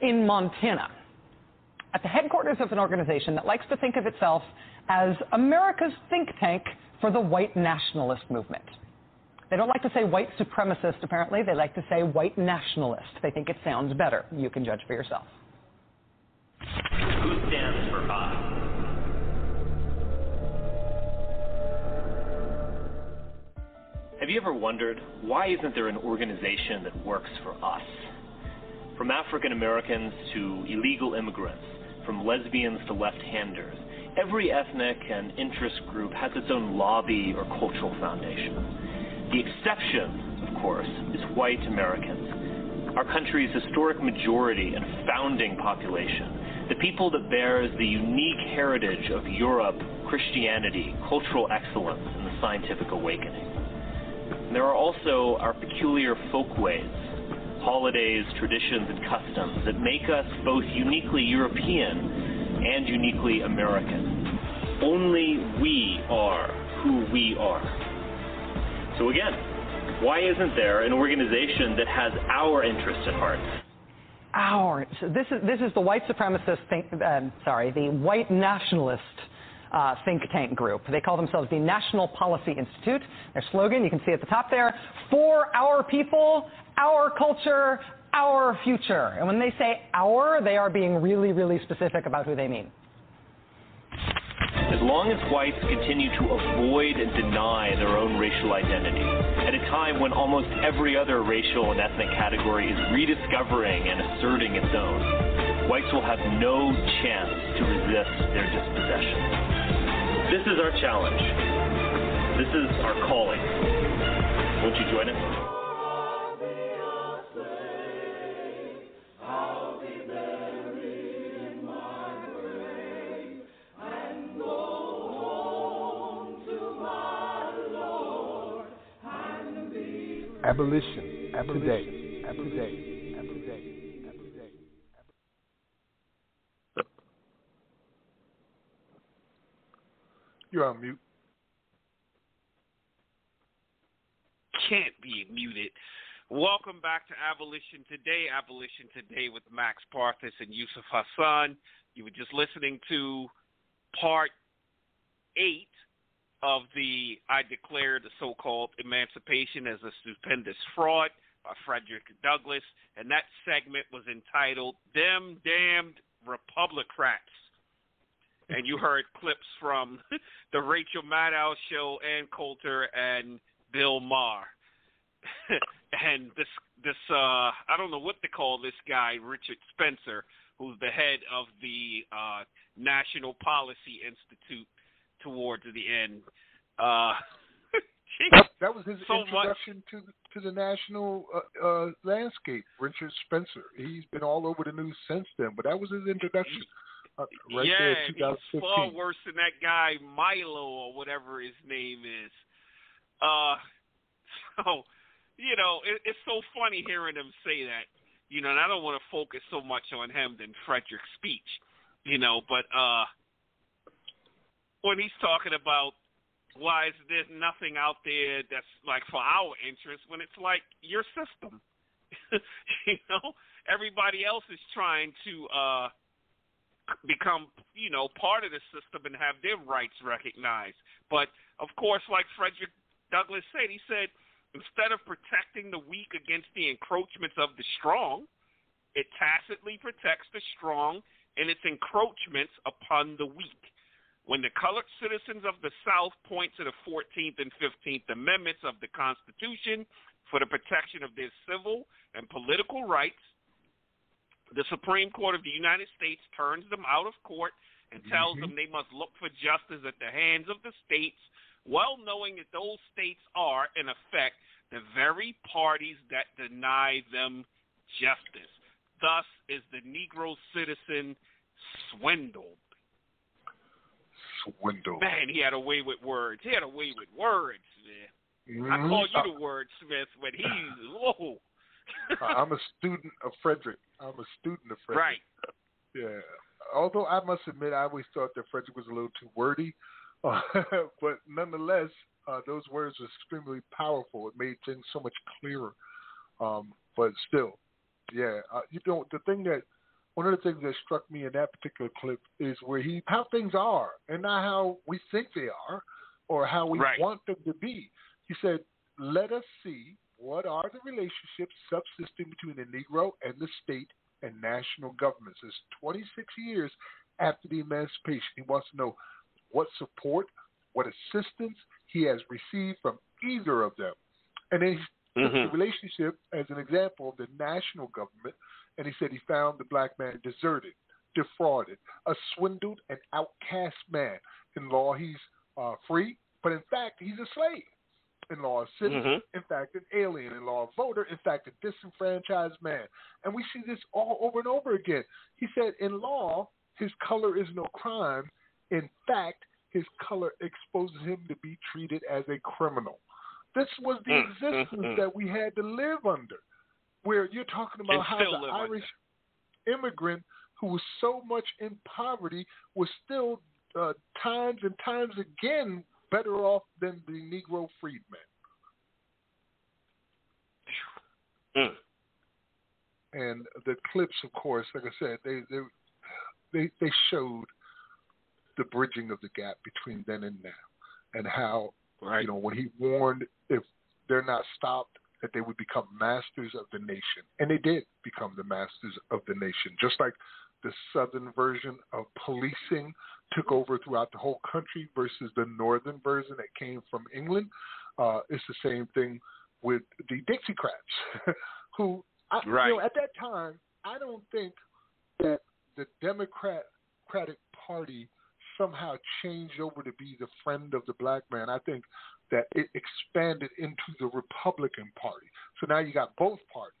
in Montana, at the headquarters of an organization that likes to think of itself as America's think tank for the white nationalist movement. They don't like to say white supremacist, apparently. They like to say white nationalist. They think it sounds better. You can judge for yourself. Who stands for us? Have you ever wondered why isn't there an organization that works for us? From African Americans to illegal immigrants, from lesbians to left-handers, every ethnic and interest group has its own lobby or cultural foundation. The exception, of course, is white Americans, our country's historic majority and founding population, the people that bears the unique heritage of Europe, Christianity, cultural excellence, and the scientific awakening. And there are also our peculiar folkways, holidays, traditions, and customs that make us both uniquely European and uniquely American. Only we are who we are. So again, why isn't there an organization that has our interests at heart? Our so this is this is the white supremacist think, um, sorry the white nationalist uh, think tank group. They call themselves the National Policy Institute. Their slogan you can see at the top there: "For our people, our culture, our future." And when they say "our," they are being really really specific about who they mean. As long as whites continue to avoid and deny their own racial identity, at a time when almost every other racial and ethnic category is rediscovering and asserting its own, whites will have no chance to resist their dispossession. This is our challenge. This is our calling. Won't you join us? Abolition. Abolition. Today. Today. Today. Today. You're on mute. Can't be muted. Welcome back to Abolition Today. Abolition Today with Max Parthas and Yusuf Hassan. You were just listening to part eight of the I declare the so-called emancipation as a stupendous fraud by Frederick Douglass, and that segment was entitled "Them Damned Republicrats." And you heard clips from the Rachel Maddow show, Ann Coulter, and Bill Maher. and this this uh I don't know what to call this guy, Richard Spencer, who's the head of the uh National Policy Institute towards the end. Uh, that, that was his so introduction to the, to the national uh, uh, landscape. Richard Spencer. He's been all over the news since then, but that was his introduction. Uh, right yeah, there, he's 2015. far worse than that guy Milo or whatever his name is. Uh, so you know, it, it's so funny hearing him say that. You know, and I don't want to focus so much on him than Frederick's speech. You know, but uh, when he's talking about why is there nothing out there that's like for our interest when it's like your system you know everybody else is trying to uh become you know part of the system and have their rights recognized but of course like frederick douglass said he said instead of protecting the weak against the encroachments of the strong it tacitly protects the strong and its encroachments upon the weak when the colored citizens of the South point to the 14th and 15th Amendments of the Constitution for the protection of their civil and political rights, the Supreme Court of the United States turns them out of court and tells Mm-hmm. them they must look for justice at the hands of the states, well knowing that those states are, in effect, the very parties that deny them justice. Thus is the Negro citizen swindled. Swindled. Man, he had a way with words. He had a way with words, man. I Mhm. call you the wordsmith, but he's whoa. I'm a student of Frederick. I'm a student of Frederick. Right. Yeah. Although I must admit, I always thought that Frederick was a little too wordy, uh, but nonetheless, uh, those words were extremely powerful. It made things so much clearer. Um, but still, yeah. Uh, you know, the thing that one of the things that struck me in that particular clip is where he how things are and not how we think they are or how we Right. want them to be. He said, "Let us see what are the relationships subsisting between the Negro and the state and national governments. It's 26 years after the emancipation. He wants to know what support, what assistance he has received from either of them. And then he took Mhm. the relationship as an example of the national government, and he said he found the black man deserted, defrauded, a swindled and outcast man. In law, he's uh, free, but in fact, he's a slave. In law, a citizen, Mhm. in fact, an alien. In law, a voter, in fact, a disenfranchised man. And we see this all over and over again. He said, in law, his color is no crime. In fact, his color exposes him to be treated as a criminal. This was the Mm, mm, existence mm. that we had to live under, where you're talking about how the live under. Irish immigrant who was so much in poverty was still uh, times and times again better off than the Negro freedman. Mm. And the clips, of course, like I said, they they they, they showed the bridging of the gap between then and now, and how right. you know when he warned if they're not stopped that they would become masters of the nation, and they did become the masters of the nation, just like the southern version of policing took over throughout the whole country versus the northern version that came from England. Uh, it's the same thing with the Dixiecrats, who, I, right. you know, at that time, I don't think that the Democratic Party somehow changed over to be the friend of the black man. I think that it expanded into the Republican Party. So now you got both parties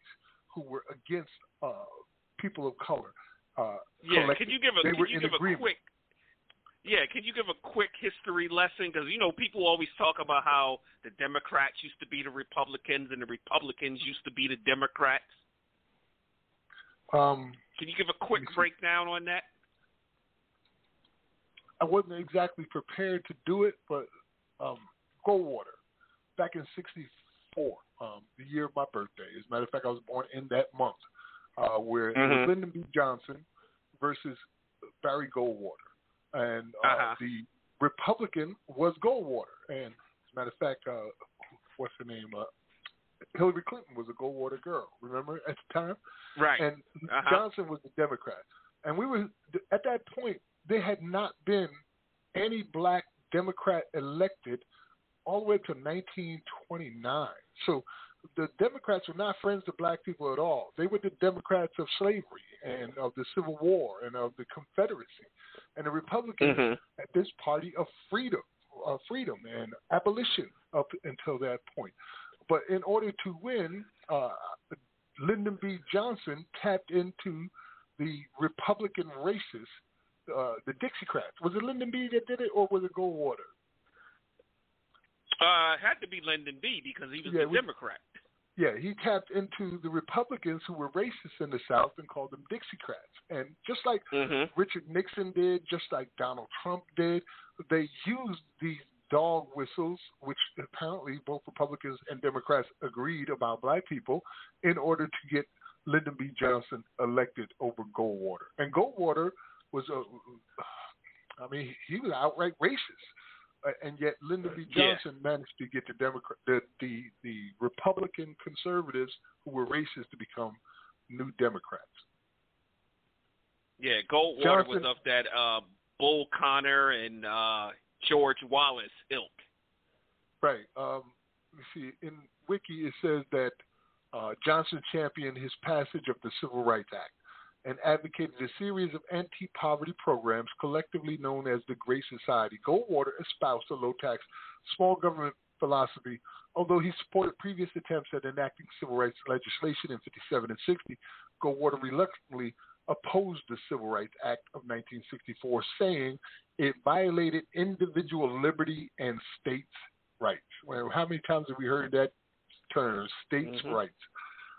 who were against uh, people of color. Uh, yeah, collected. can you give a they can you give agreement. a quick yeah, can you give a quick history lesson? Because you know people always talk about how the Democrats used to be the Republicans and the Republicans used to be the Democrats. Um, Can you give a quick breakdown on that? I wasn't exactly prepared to do it, but um, Goldwater, back in '64, um, the year of my birthday. As a matter of fact, I was born in that month, uh, where it Mhm. was Lyndon B. Johnson versus Barry Goldwater, and uh, Uh-huh. the Republican was Goldwater. And as a matter of fact, uh, what's her name? Uh, Hillary Clinton was a Goldwater girl. Remember at the time? Right. And Uh-huh. Johnson was the Democrat. And we were at that point. There had not been any black Democrat elected all the way to 1929. So the Democrats were not friends to black people at all. They were the Democrats of slavery and of the Civil War and of the Confederacy. And the Republicans Mhm. at this party of freedom, uh, freedom and abolition up until that point. But in order to win, uh, Lyndon B. Johnson tapped into the Republican races, uh, the Dixiecrats. Was it Lyndon B. that did it, or was it Goldwater? Uh, it had to be Lyndon B. because he was Yeah, a we- Democrat. Yeah, he tapped into the Republicans who were racist in the South and called them Dixiecrats. And just like Mhm. Richard Nixon did, just like Donald Trump did, they used these dog whistles, which apparently both Republicans and Democrats agreed about black people, in order to get Lyndon B. Johnson elected over Goldwater. And Goldwater was a, I mean, he was outright racist. And yet Lyndon B. Yeah. Johnson managed to get the Democrat, the, the the Republican conservatives who were racist to become new Democrats. Yeah, Goldwater Johnson- was of that uh, Bull Connor and uh, George Wallace ilk. Right. Um, you see, in Wiki it says that uh, Johnson championed his passage of the Civil Rights Act and advocated a series of anti-poverty programs collectively known as the Great Society. Goldwater espoused a low-tax, small government philosophy. Although he supported previous attempts at enacting civil rights legislation in 57 and 60, Goldwater reluctantly opposed the Civil Rights Act of 1964, saying it violated individual liberty and states' rights. Well, how many times have we heard that term, states' Mhm. rights?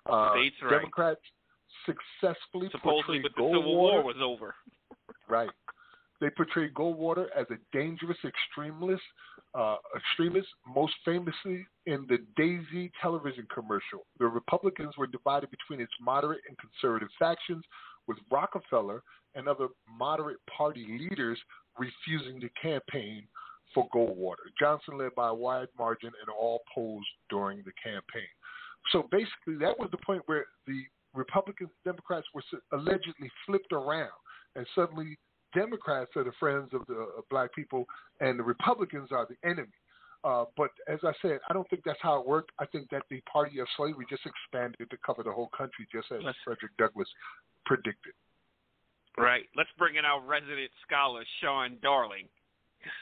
Uh, States' rights. Democrats successfully Supposedly, portrayed but the Goldwater. Civil War was over. Right. They portrayed Goldwater as a dangerous extremist, uh, extremist, most famously in the Daisy television commercial. The Republicans were divided between its moderate and conservative factions, with Rockefeller and other moderate party leaders refusing to campaign for Goldwater. Johnson led by a wide margin in all polls during the campaign. So basically, that was the point where the Republicans and Democrats were allegedly flipped around, and suddenly Democrats are the friends of the of black people, and the Republicans are the enemy. Uh, but as I said, I don't think that's how it worked. I think that the party of slavery just expanded to cover the whole country, just as Let's- Frederick Douglass predicted. Right. Let's bring in our resident scholar, Sean Darling.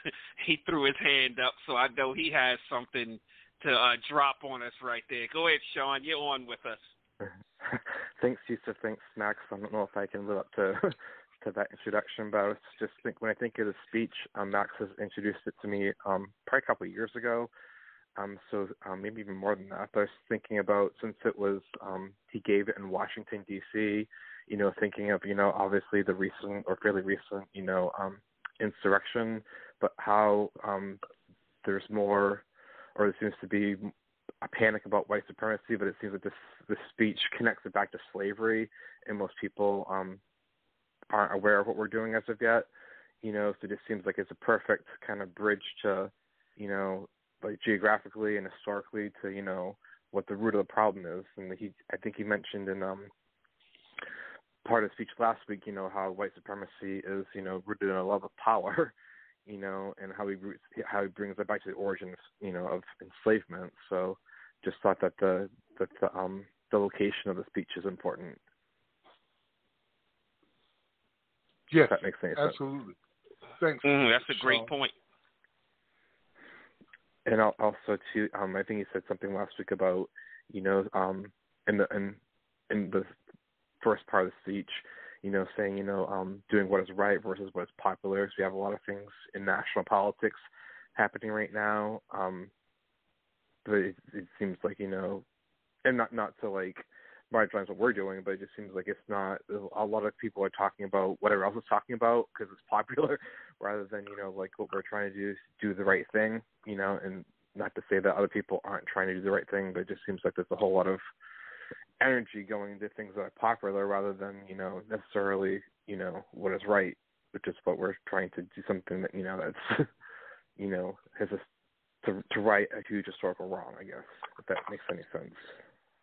he threw his hand up, so I know he has something to uh, drop on us right there. Go ahead, Sean. You're on with us. thanks, Yusuf. Thanks, Max. I don't know if I can live up to to that introduction, but I was just think when I think of the speech, um, Max has introduced it to me um, probably a couple of years ago. Um, so um, maybe even more than that. But I was thinking about since it was um, he gave it in Washington D.C. You know, thinking of you know obviously the recent or fairly recent you know um, insurrection, but how um, there's more, or there seems to be a panic about white supremacy, but it seems that this this speech connects it back to slavery, and most people um, aren't aware of what we're doing as of yet. You know, so it just seems like it's a perfect kind of bridge to, you know, like geographically and historically to you know what the root of the problem is. And he, I think he mentioned in um part of the speech last week, you know, how white supremacy is, you know, rooted in a love of power, you know, and how he how he brings it back to the origins, you know, of enslavement. So, just thought that the that the um the location of the speech is important. Yes, that makes sense. absolutely. Thanks. Mm, that's a great Sean. point. and also too um i think you said something last week about you know um in the in in the first part of the speech you know saying you know um doing what is right versus what is popular so we have a lot of things in national politics happening right now um but it, it seems like you know and not not to like marginalize what we're doing but it just seems like it's not a lot of people are talking about whatever else is talking about because it's popular rather than you know like what we're trying to do is do the right thing you know and not to say that other people aren't trying to do the right thing but it just seems like there's a whole lot of energy going into things that are popular rather than you know necessarily you know what is right which is what we're trying to do something that you know that's you know has a to to right a huge historical wrong i guess if that makes any sense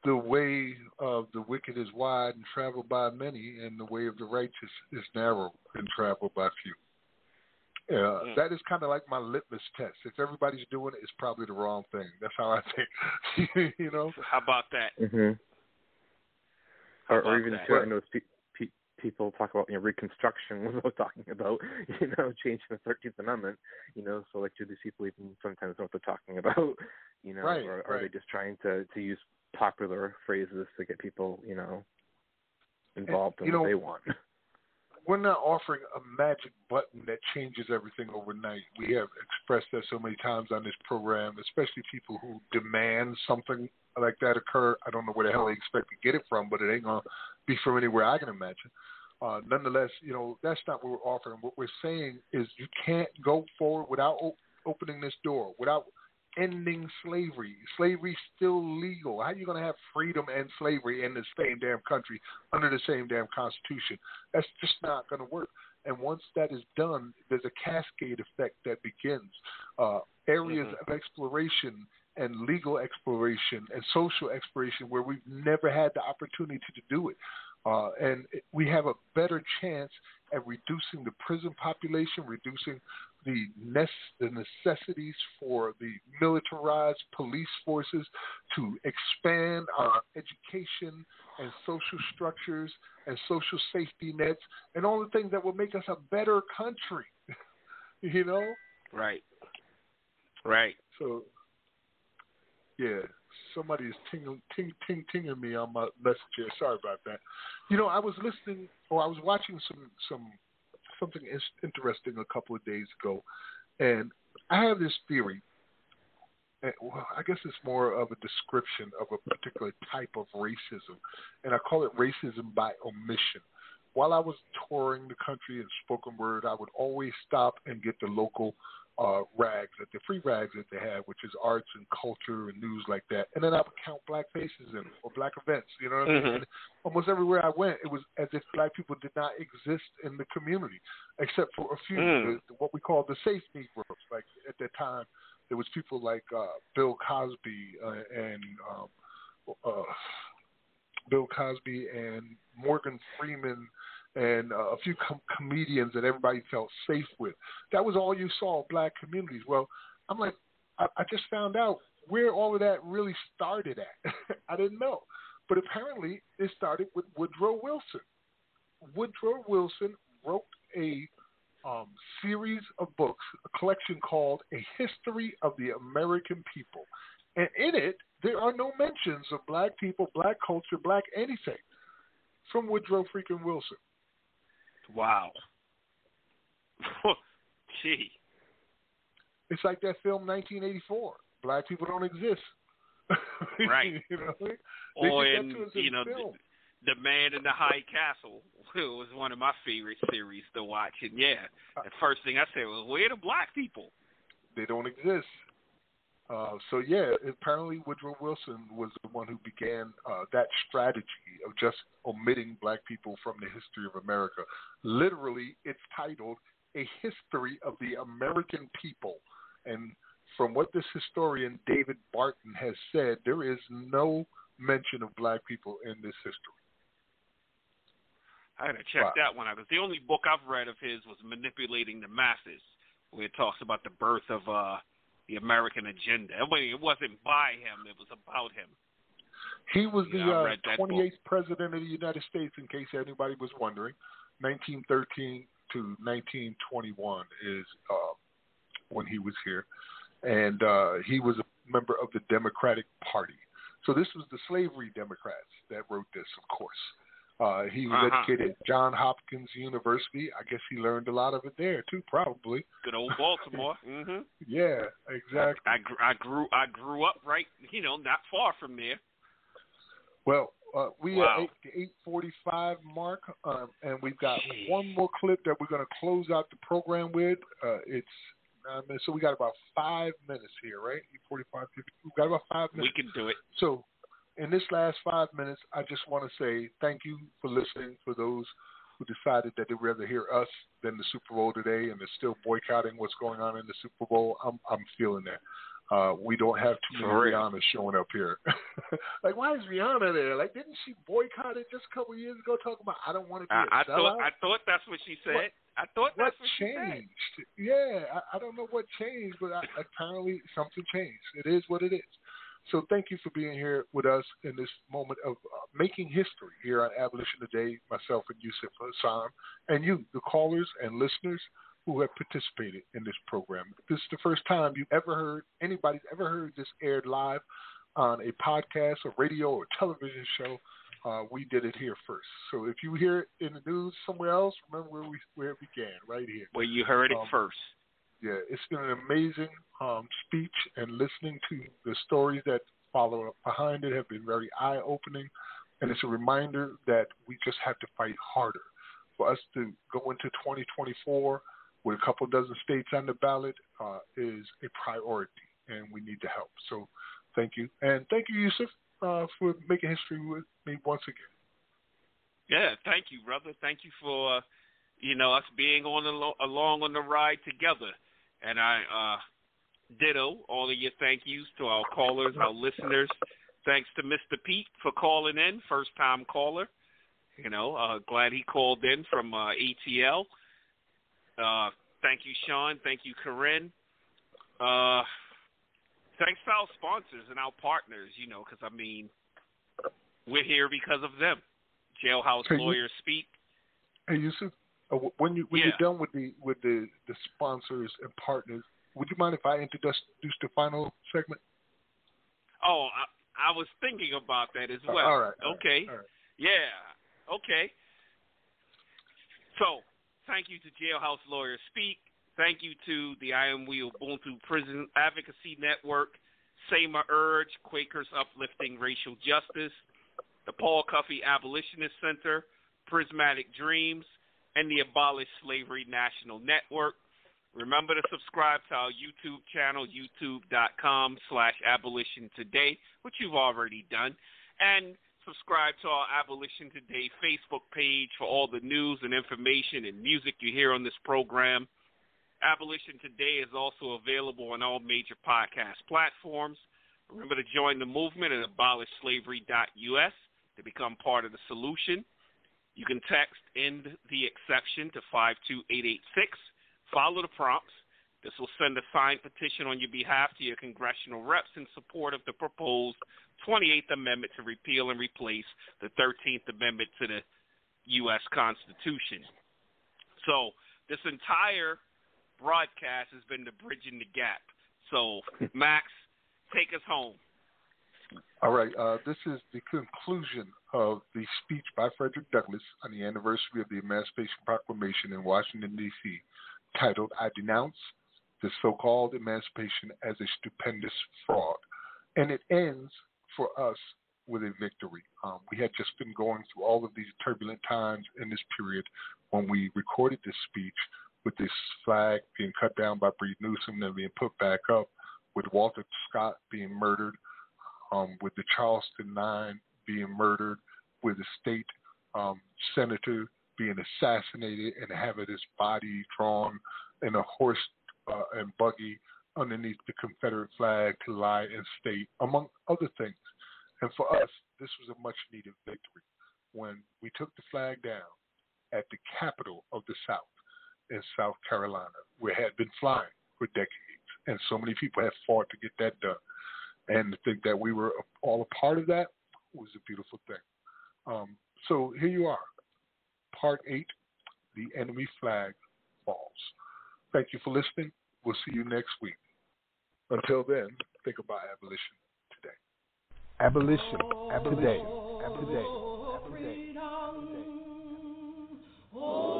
The way of the wicked is wide and traveled by many, and the way of the righteous is narrow and traveled by few. Uh, Mm. That is kind of like my litmus test. If everybody's doing it, it's probably the wrong thing. That's how I think. you know. How about that? hmm How or, or even that? too, I know pe- pe- people talk about you know Reconstruction was what I was talking about you know changing the Thirteenth Amendment you know so like do these people even sometimes know what they're talking about you know Right, or are they just trying to to use popular phrases to get people you know involved in you what know, they want we're not offering a magic button that changes everything overnight. We have expressed that so many times on this program, especially people who demand something like that occur. I don't know where the hell they expect to get it from, but it ain't gonna be from anywhere I can imagine. Uh, nonetheless, you know that's not what we're offering. What we're saying is you can't go forward without op- opening this door, without ending slavery. Slavery's still legal. How are you going to have freedom and slavery in the same damn country under the same damn constitution? That's just not going to work. And once that is done, there's a cascade effect that begins. Uh, areas of exploration and legal exploration and social exploration where we've never had the opportunity to do it. Uh, and we have a better chance at reducing the prison population, reducing the, nece- the necessities for the militarized police forces to expand our education and social structures and social safety nets and all the things that will make us a better country. you know? Right. Right. So, yeah, somebody is ting ting ting tinging me on my message here. Sorry about that. You know, I was listening or I was watching some some something interesting a couple of days ago, and I have this theory. And, well, I guess it's more of a description of a particular type of racism, and I call it racism by omission. While I was touring the country in spoken word, I would always stop and get the local uh, rags, the free rags that they have, which is arts and culture and news like that. And then I would count black faces in or black events. You know what I mean? Mhm. And almost everywhere I went, it was as if black people did not exist in the community, except for a few, Mm. the, what we call the safe Negroes. Like at that time, there was people like uh, Bill Cosby uh, and um, uh, Bill Cosby and Morgan Freeman and uh, a few com- comedians that everybody felt safe with. That was all you saw, black communities. Well, I'm like, I, I just found out where all of that really started at. I didn't know. But apparently it started with Woodrow Wilson. Woodrow Wilson wrote a um, series of books, a collection called A History of the American People. And in it, there are no mentions of black people, black culture, black anything from Woodrow freaking Wilson. Wow. Gee. It's like that film 1984. Black people don't exist. Right. you know, they oh, Or in you know film. the, the Man in the High Castle was one of my favorite series to watch. And yeah, the first thing I said was, "Where are the black people?" They don't exist. Uh, so yeah, apparently Woodrow Wilson was the one who began uh, that strategy of just omitting black people from the history of America. Literally, it's titled "A History of the American People," and from what this historian David Barton has said, there is no mention of black people in this history. I had to check Wow. that one out because the only book I've read of his was Manipulating the Masses, where it talks about the birth of uh, the American agenda. I mean, it wasn't by him; it was about him. He was Yeah, the I uh, read that book. 28th president of the United States, in case anybody was wondering. 1913 to 1921 is uh, when he was here, and uh, he was a member of the Democratic Party. So this was the slavery Democrats that wrote this, of course. Uh, he was Uh-huh. educated at John Hopkins University. I guess he learned a lot of it there too, probably. Good old Baltimore. hmm Yeah, exactly. I, I grew I grew up right, you know, not far from there. Well, uh, we Wow. are at the eight forty-five mark, um, and we've got one more clip that we're going to close out the program with. Uh, it's nine minutes, so we got about five minutes here, right? Eight forty-five. We've got about five minutes. We can do it. So, in this last five minutes, I just want to say thank you for listening. For those who decided that they'd rather hear us than the Super Bowl today, and they're still boycotting what's going on in the Super Bowl, I'm I'm feeling that. Uh, we don't have too many For real. Rihanna showing up here. like, why is Rihanna there? Like, didn't she boycott it just a couple years ago, talking about I don't want to be I, a I sellout? thought I thought that's what she said. What- I thought what that's what she said. changed? Yeah, I, I don't know what changed, but I, apparently something changed. It is what it is. So thank you for being here with us in this moment of uh, making history here on Abolition Today, myself and Yusuf Hassan, and you, the callers and listeners who have participated in this program. If this is the first time you've ever heard, anybody's ever heard this aired live on a podcast or radio or television show, uh, we did it here first. So if you hear it in the news somewhere else, remember where we where it began, right here. Well, you heard it Um, first. Yeah, it's been an amazing um, speech, and listening to the stories that follow up behind it have been very eye opening. And it's a reminder that we just have to fight harder. For us to go into 2024 with a couple dozen states on the ballot uh, is a priority, and we need the help. So thank you. And thank you, Yusuf, uh, for making history with me once again. Yeah, thank you, brother. Thank you for uh, you know us being on alo- along on the ride together. And I uh, ditto all of your thank yous to our callers, our listeners. Thanks to Mr. Pete for calling in, first time caller. You know, uh, glad he called in from uh, ATL. Uh, thank you, Sean. Thank you, Corinne. Uh, thanks to our sponsors and our partners. You know, because I mean, we're here because of them. Jailhouse Hey, Lawyers Speak. Hey, Yusuf, when you when Yeah. you're done with the with the, the sponsors and partners, would you mind if I introduce the final segment? Oh, I, I was thinking about that as Uh, well. all right, all right, okay. right. Yeah. Okay. So, thank you to Jailhouse Lawyers Speak. Thank you to the I Am We Ubuntu Prison Advocacy Network, Sema Urge, Quakers Uplifting Racial Justice, the Paul Cuffey Abolitionist Center, Prismatic Dreams, and the Abolish Slavery National Network. Remember to subscribe to our YouTube channel, youtube.com slash abolition today, which you've already done. And subscribe to our Abolition Today Facebook page for all the news and information and music you hear on this program. Abolition Today is also available on all major podcast platforms. Remember to join the movement at abolishslavery.us to become part of the solution. You can text end the exception to 52886. Follow the prompts. This will send a signed petition on your behalf to your congressional reps in support of the proposed 28th Amendment to repeal and replace the 13th Amendment to the U.S. Constitution. So, this entire broadcast has been the bridging the gap. So, Max, take us home. All right, uh, this is the conclusion of the speech by Frederick Douglass on the anniversary of the Emancipation Proclamation in Washington, D.C., titled I Denounce the So Called Emancipation as a Stupendous Fraud. And it ends for us with a victory. Um, we had just been going through all of these turbulent times in this period when we recorded this speech with this flag being cut down by Bree Newsome and then being put back up with Walter Scott being murdered, um, with the Charleston Nine being murdered, with the state um, senator being assassinated and having his body drawn in a horse uh, and buggy underneath the Confederate flag to lie in state, among other things. And for us, this was a much needed victory when we took the flag down at the capital of the South in South Carolina, where it had been flying for decades. And so many people have fought to get that done. And to think that we were all a part of that was a beautiful thing. Um, so here you are, part eight The Enemy Flag Falls. Thank you for listening. We'll see you next week. Until then, think about abolition today. Abolition today. Today. The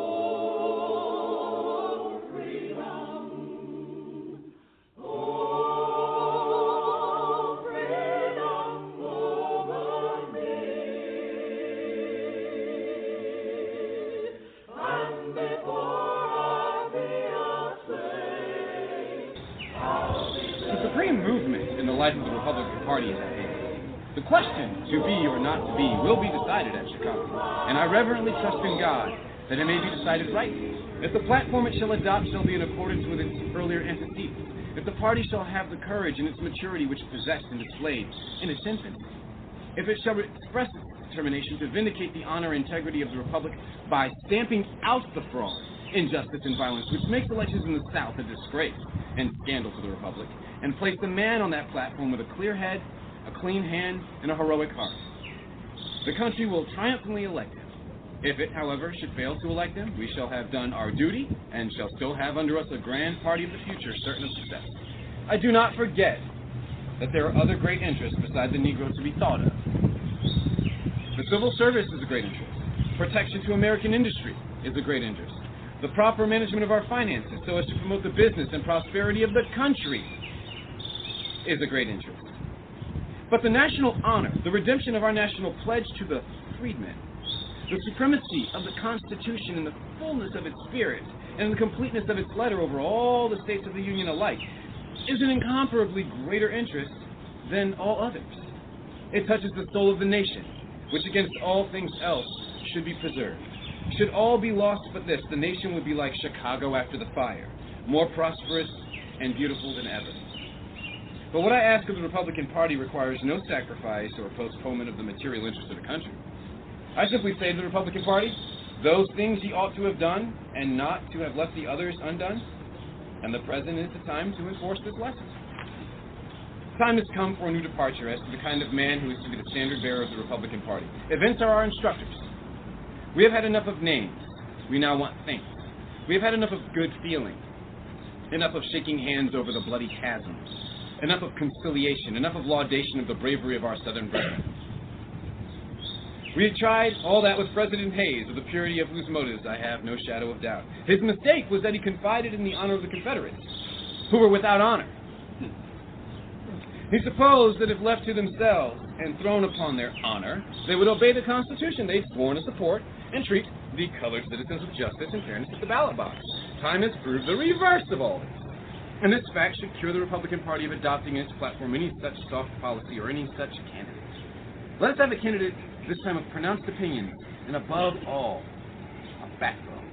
Party is at hand. The question, to be or not to be, will be decided at Chicago, and I reverently trust in God that it may be decided rightly. If the platform it shall adopt shall be in accordance with its earlier antecedents, if the party shall have the courage and its maturity which it possessed and displayed in its infancy, if it shall express its determination to vindicate the honor and integrity of the Republic by stamping out the fraud, injustice, and violence which makes elections in the South a disgrace and scandal for the Republic, and place the man on that platform with a clear head, a clean hand, and a heroic heart. The country will triumphantly elect him. If it, however, should fail to elect him, we shall have done our duty and shall still have under us a grand party of the future certain of success. I do not forget that there are other great interests beside the Negro to be thought of. The civil service is a great interest. Protection to American industry is a great interest. The proper management of our finances so as to promote the business and prosperity of the country is a great interest. But the national honor, the redemption of our national pledge to the freedmen, the supremacy of the Constitution in the fullness of its spirit and the completeness of its letter over all the states of the Union alike is an incomparably greater interest than all others. It touches the soul of the nation, which against all things else should be preserved. Should all be lost but this, the nation would be like Chicago after the fire, more prosperous and beautiful than ever. But what I ask of the Republican Party requires no sacrifice or postponement of the material interests of the country. I simply say to the Republican Party, those things ye ought to have done, and not to have left the others undone. And the present is the time to enforce this lesson. Time has come for a new departure as to the kind of man who is to be the standard bearer of the Republican Party. Events are our instructors. We have had enough of names. We now want things. We have had enough of good feeling. Enough of shaking hands over the bloody chasm. Enough of conciliation. Enough of laudation of the bravery of our Southern brethren. We had tried all that with President Hayes, of the purity of whose motives I have no shadow of doubt. His mistake was that he confided in the honor of the Confederates, who were without honor. He supposed that if left to themselves and thrown upon their honor, they would obey the Constitution they'd sworn to support and treat the colored citizens with justice and fairness at the ballot box. Time has proved the reverse of all this. And this fact should cure the Republican Party of adopting in its platform any such soft policy or any such candidate. Let us have a candidate this time of pronounced opinion, and above all, a backbone.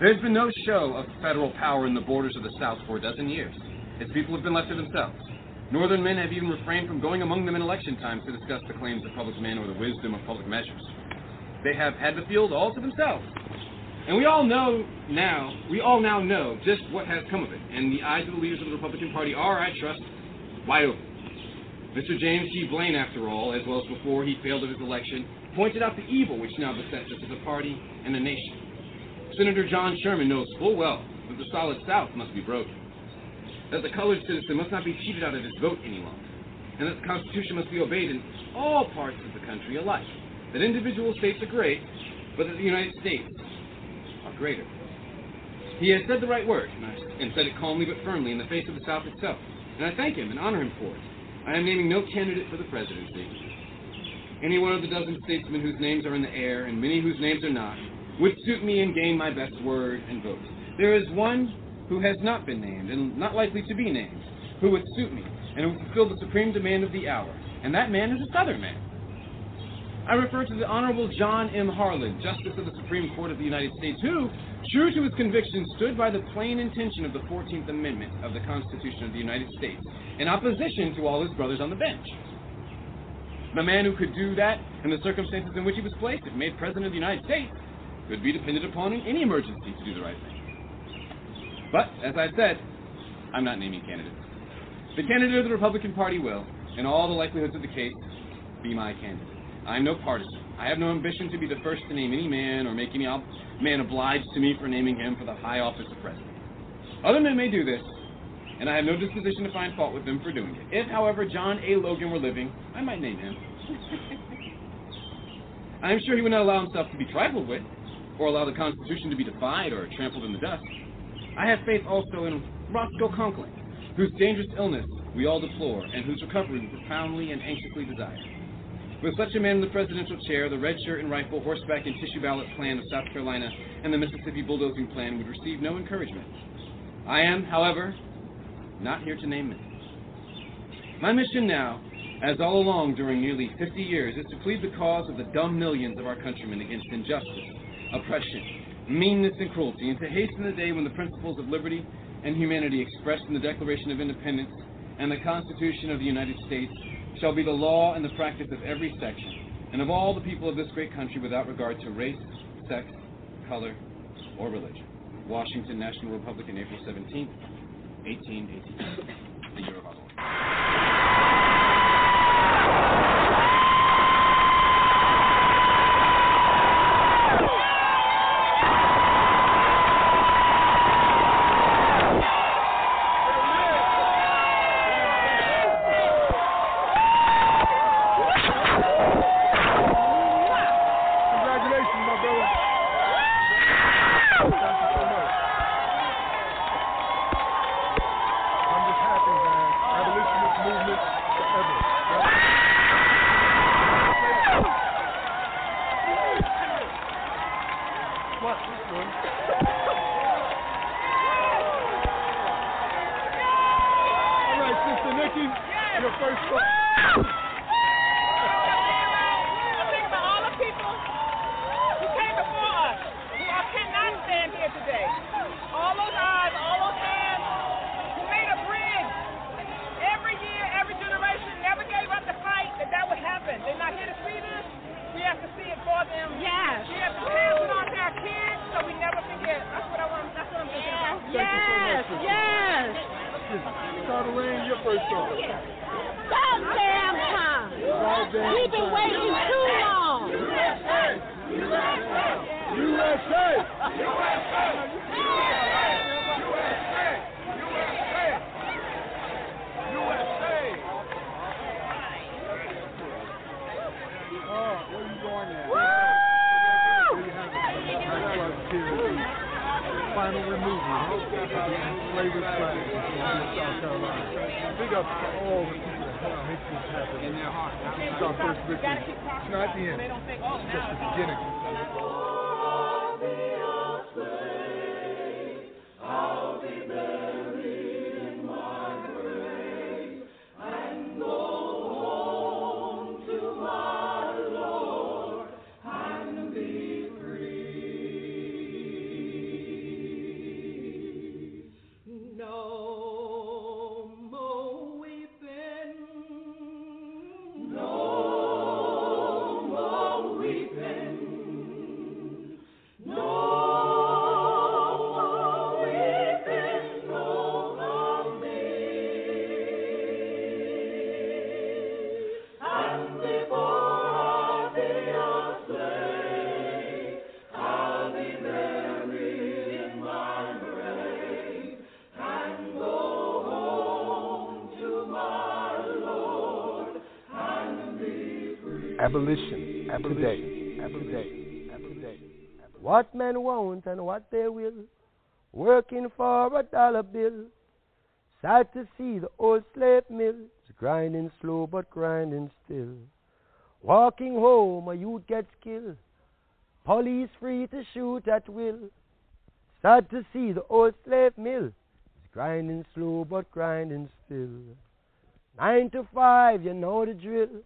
There's been no show of federal power in the borders of the South for a dozen years. Its people have been left to themselves. Northern men have even refrained from going among them in election times to discuss the claims of public men or the wisdom of public measures. They have had the field all to themselves. And we all know now, we all now know just what has come of it. And the eyes of the leaders of the Republican Party are, I trust, wide open. Mr. James G. Blaine, after all, as well as before he failed at his election, pointed out the evil which now besets us as a party and a nation. Senator John Sherman knows full well that the solid South must be broken, that the colored citizen must not be cheated out of his vote any longer, and that the Constitution must be obeyed in all parts of the country alike, that individual states are great, but that the United States greater. He has said the right word, and said it calmly but firmly in the face of the South itself, and I thank him and honor him for it. I am naming no candidate for the presidency. Any one of the dozen statesmen whose names are in the air, and many whose names are not, would suit me and gain my best word and vote. There is one who has not been named, and not likely to be named, who would suit me and would fulfill the supreme demand of the hour. And that man is a Southern man. I refer to the Honorable John M. Harlan, Justice of the Supreme Court of the United States, who, true to his convictions, stood by the plain intention of the 14th Amendment of the Constitution of the United States, in opposition to all his brothers on the bench. The man who could do that in the circumstances in which he was placed, if made President of the United States, could be depended upon in any emergency to do the right thing. But, as I said, I'm not naming candidates. The candidate of the Republican Party will, in all the likelihoods of the case, be my candidate. I am no partisan. I have no ambition to be the first to name any man or make any ob- man obliged to me for naming him for the high office of president. Other men may do this, and I have no disposition to find fault with them for doing it. If, however, John A. Logan were living, I might name him. I am sure he would not allow himself to be trifled with, or allow the Constitution to be defied or trampled in the dust. I have faith also in Roscoe Conkling, whose dangerous illness we all deplore, and whose recovery we profoundly and anxiously desire. With such a man in the presidential chair, the red shirt and rifle, horseback and tissue ballot plan of South Carolina and the Mississippi bulldozing plan would receive no encouragement. I am, however, not here to name men. My mission now, as all along during nearly 50 years, is to plead the cause of the dumb millions of our countrymen against injustice, oppression, meanness, and cruelty, and to hasten the day when the principles of liberty and humanity expressed in the Declaration of Independence and the Constitution of the United States shall be the law and the practice of every section, and of all the people of this great country without regard to race, sex, color, or religion. Washington National Republican, April 17, 1882, the year of our Lord. Free. Abolition. Today. Today. What men want and what they will, working for a dollar bill. Sad to see the old slave mills grinding slow but grinding still. Walking home, a youth gets killed. Police free to shoot at will. Sad to see the old slave mill grinding slow but grinding still. Nine to five, you know the drill.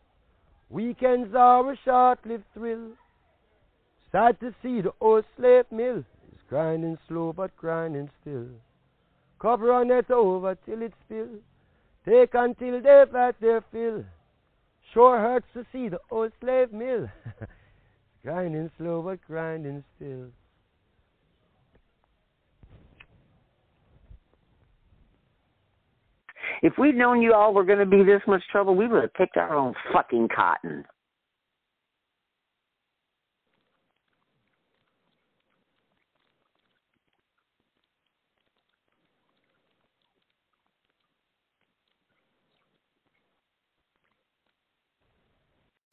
Weekends are a short-lived thrill. Sad to see the old slave mill is grinding slow but grinding still. Cover on it over till it spill. Take until they've had their fill. Sure hurts to see the old slave mill grinding slow but grinding still. If we'd known you all were going to be this much trouble, we would have picked our own fucking cotton.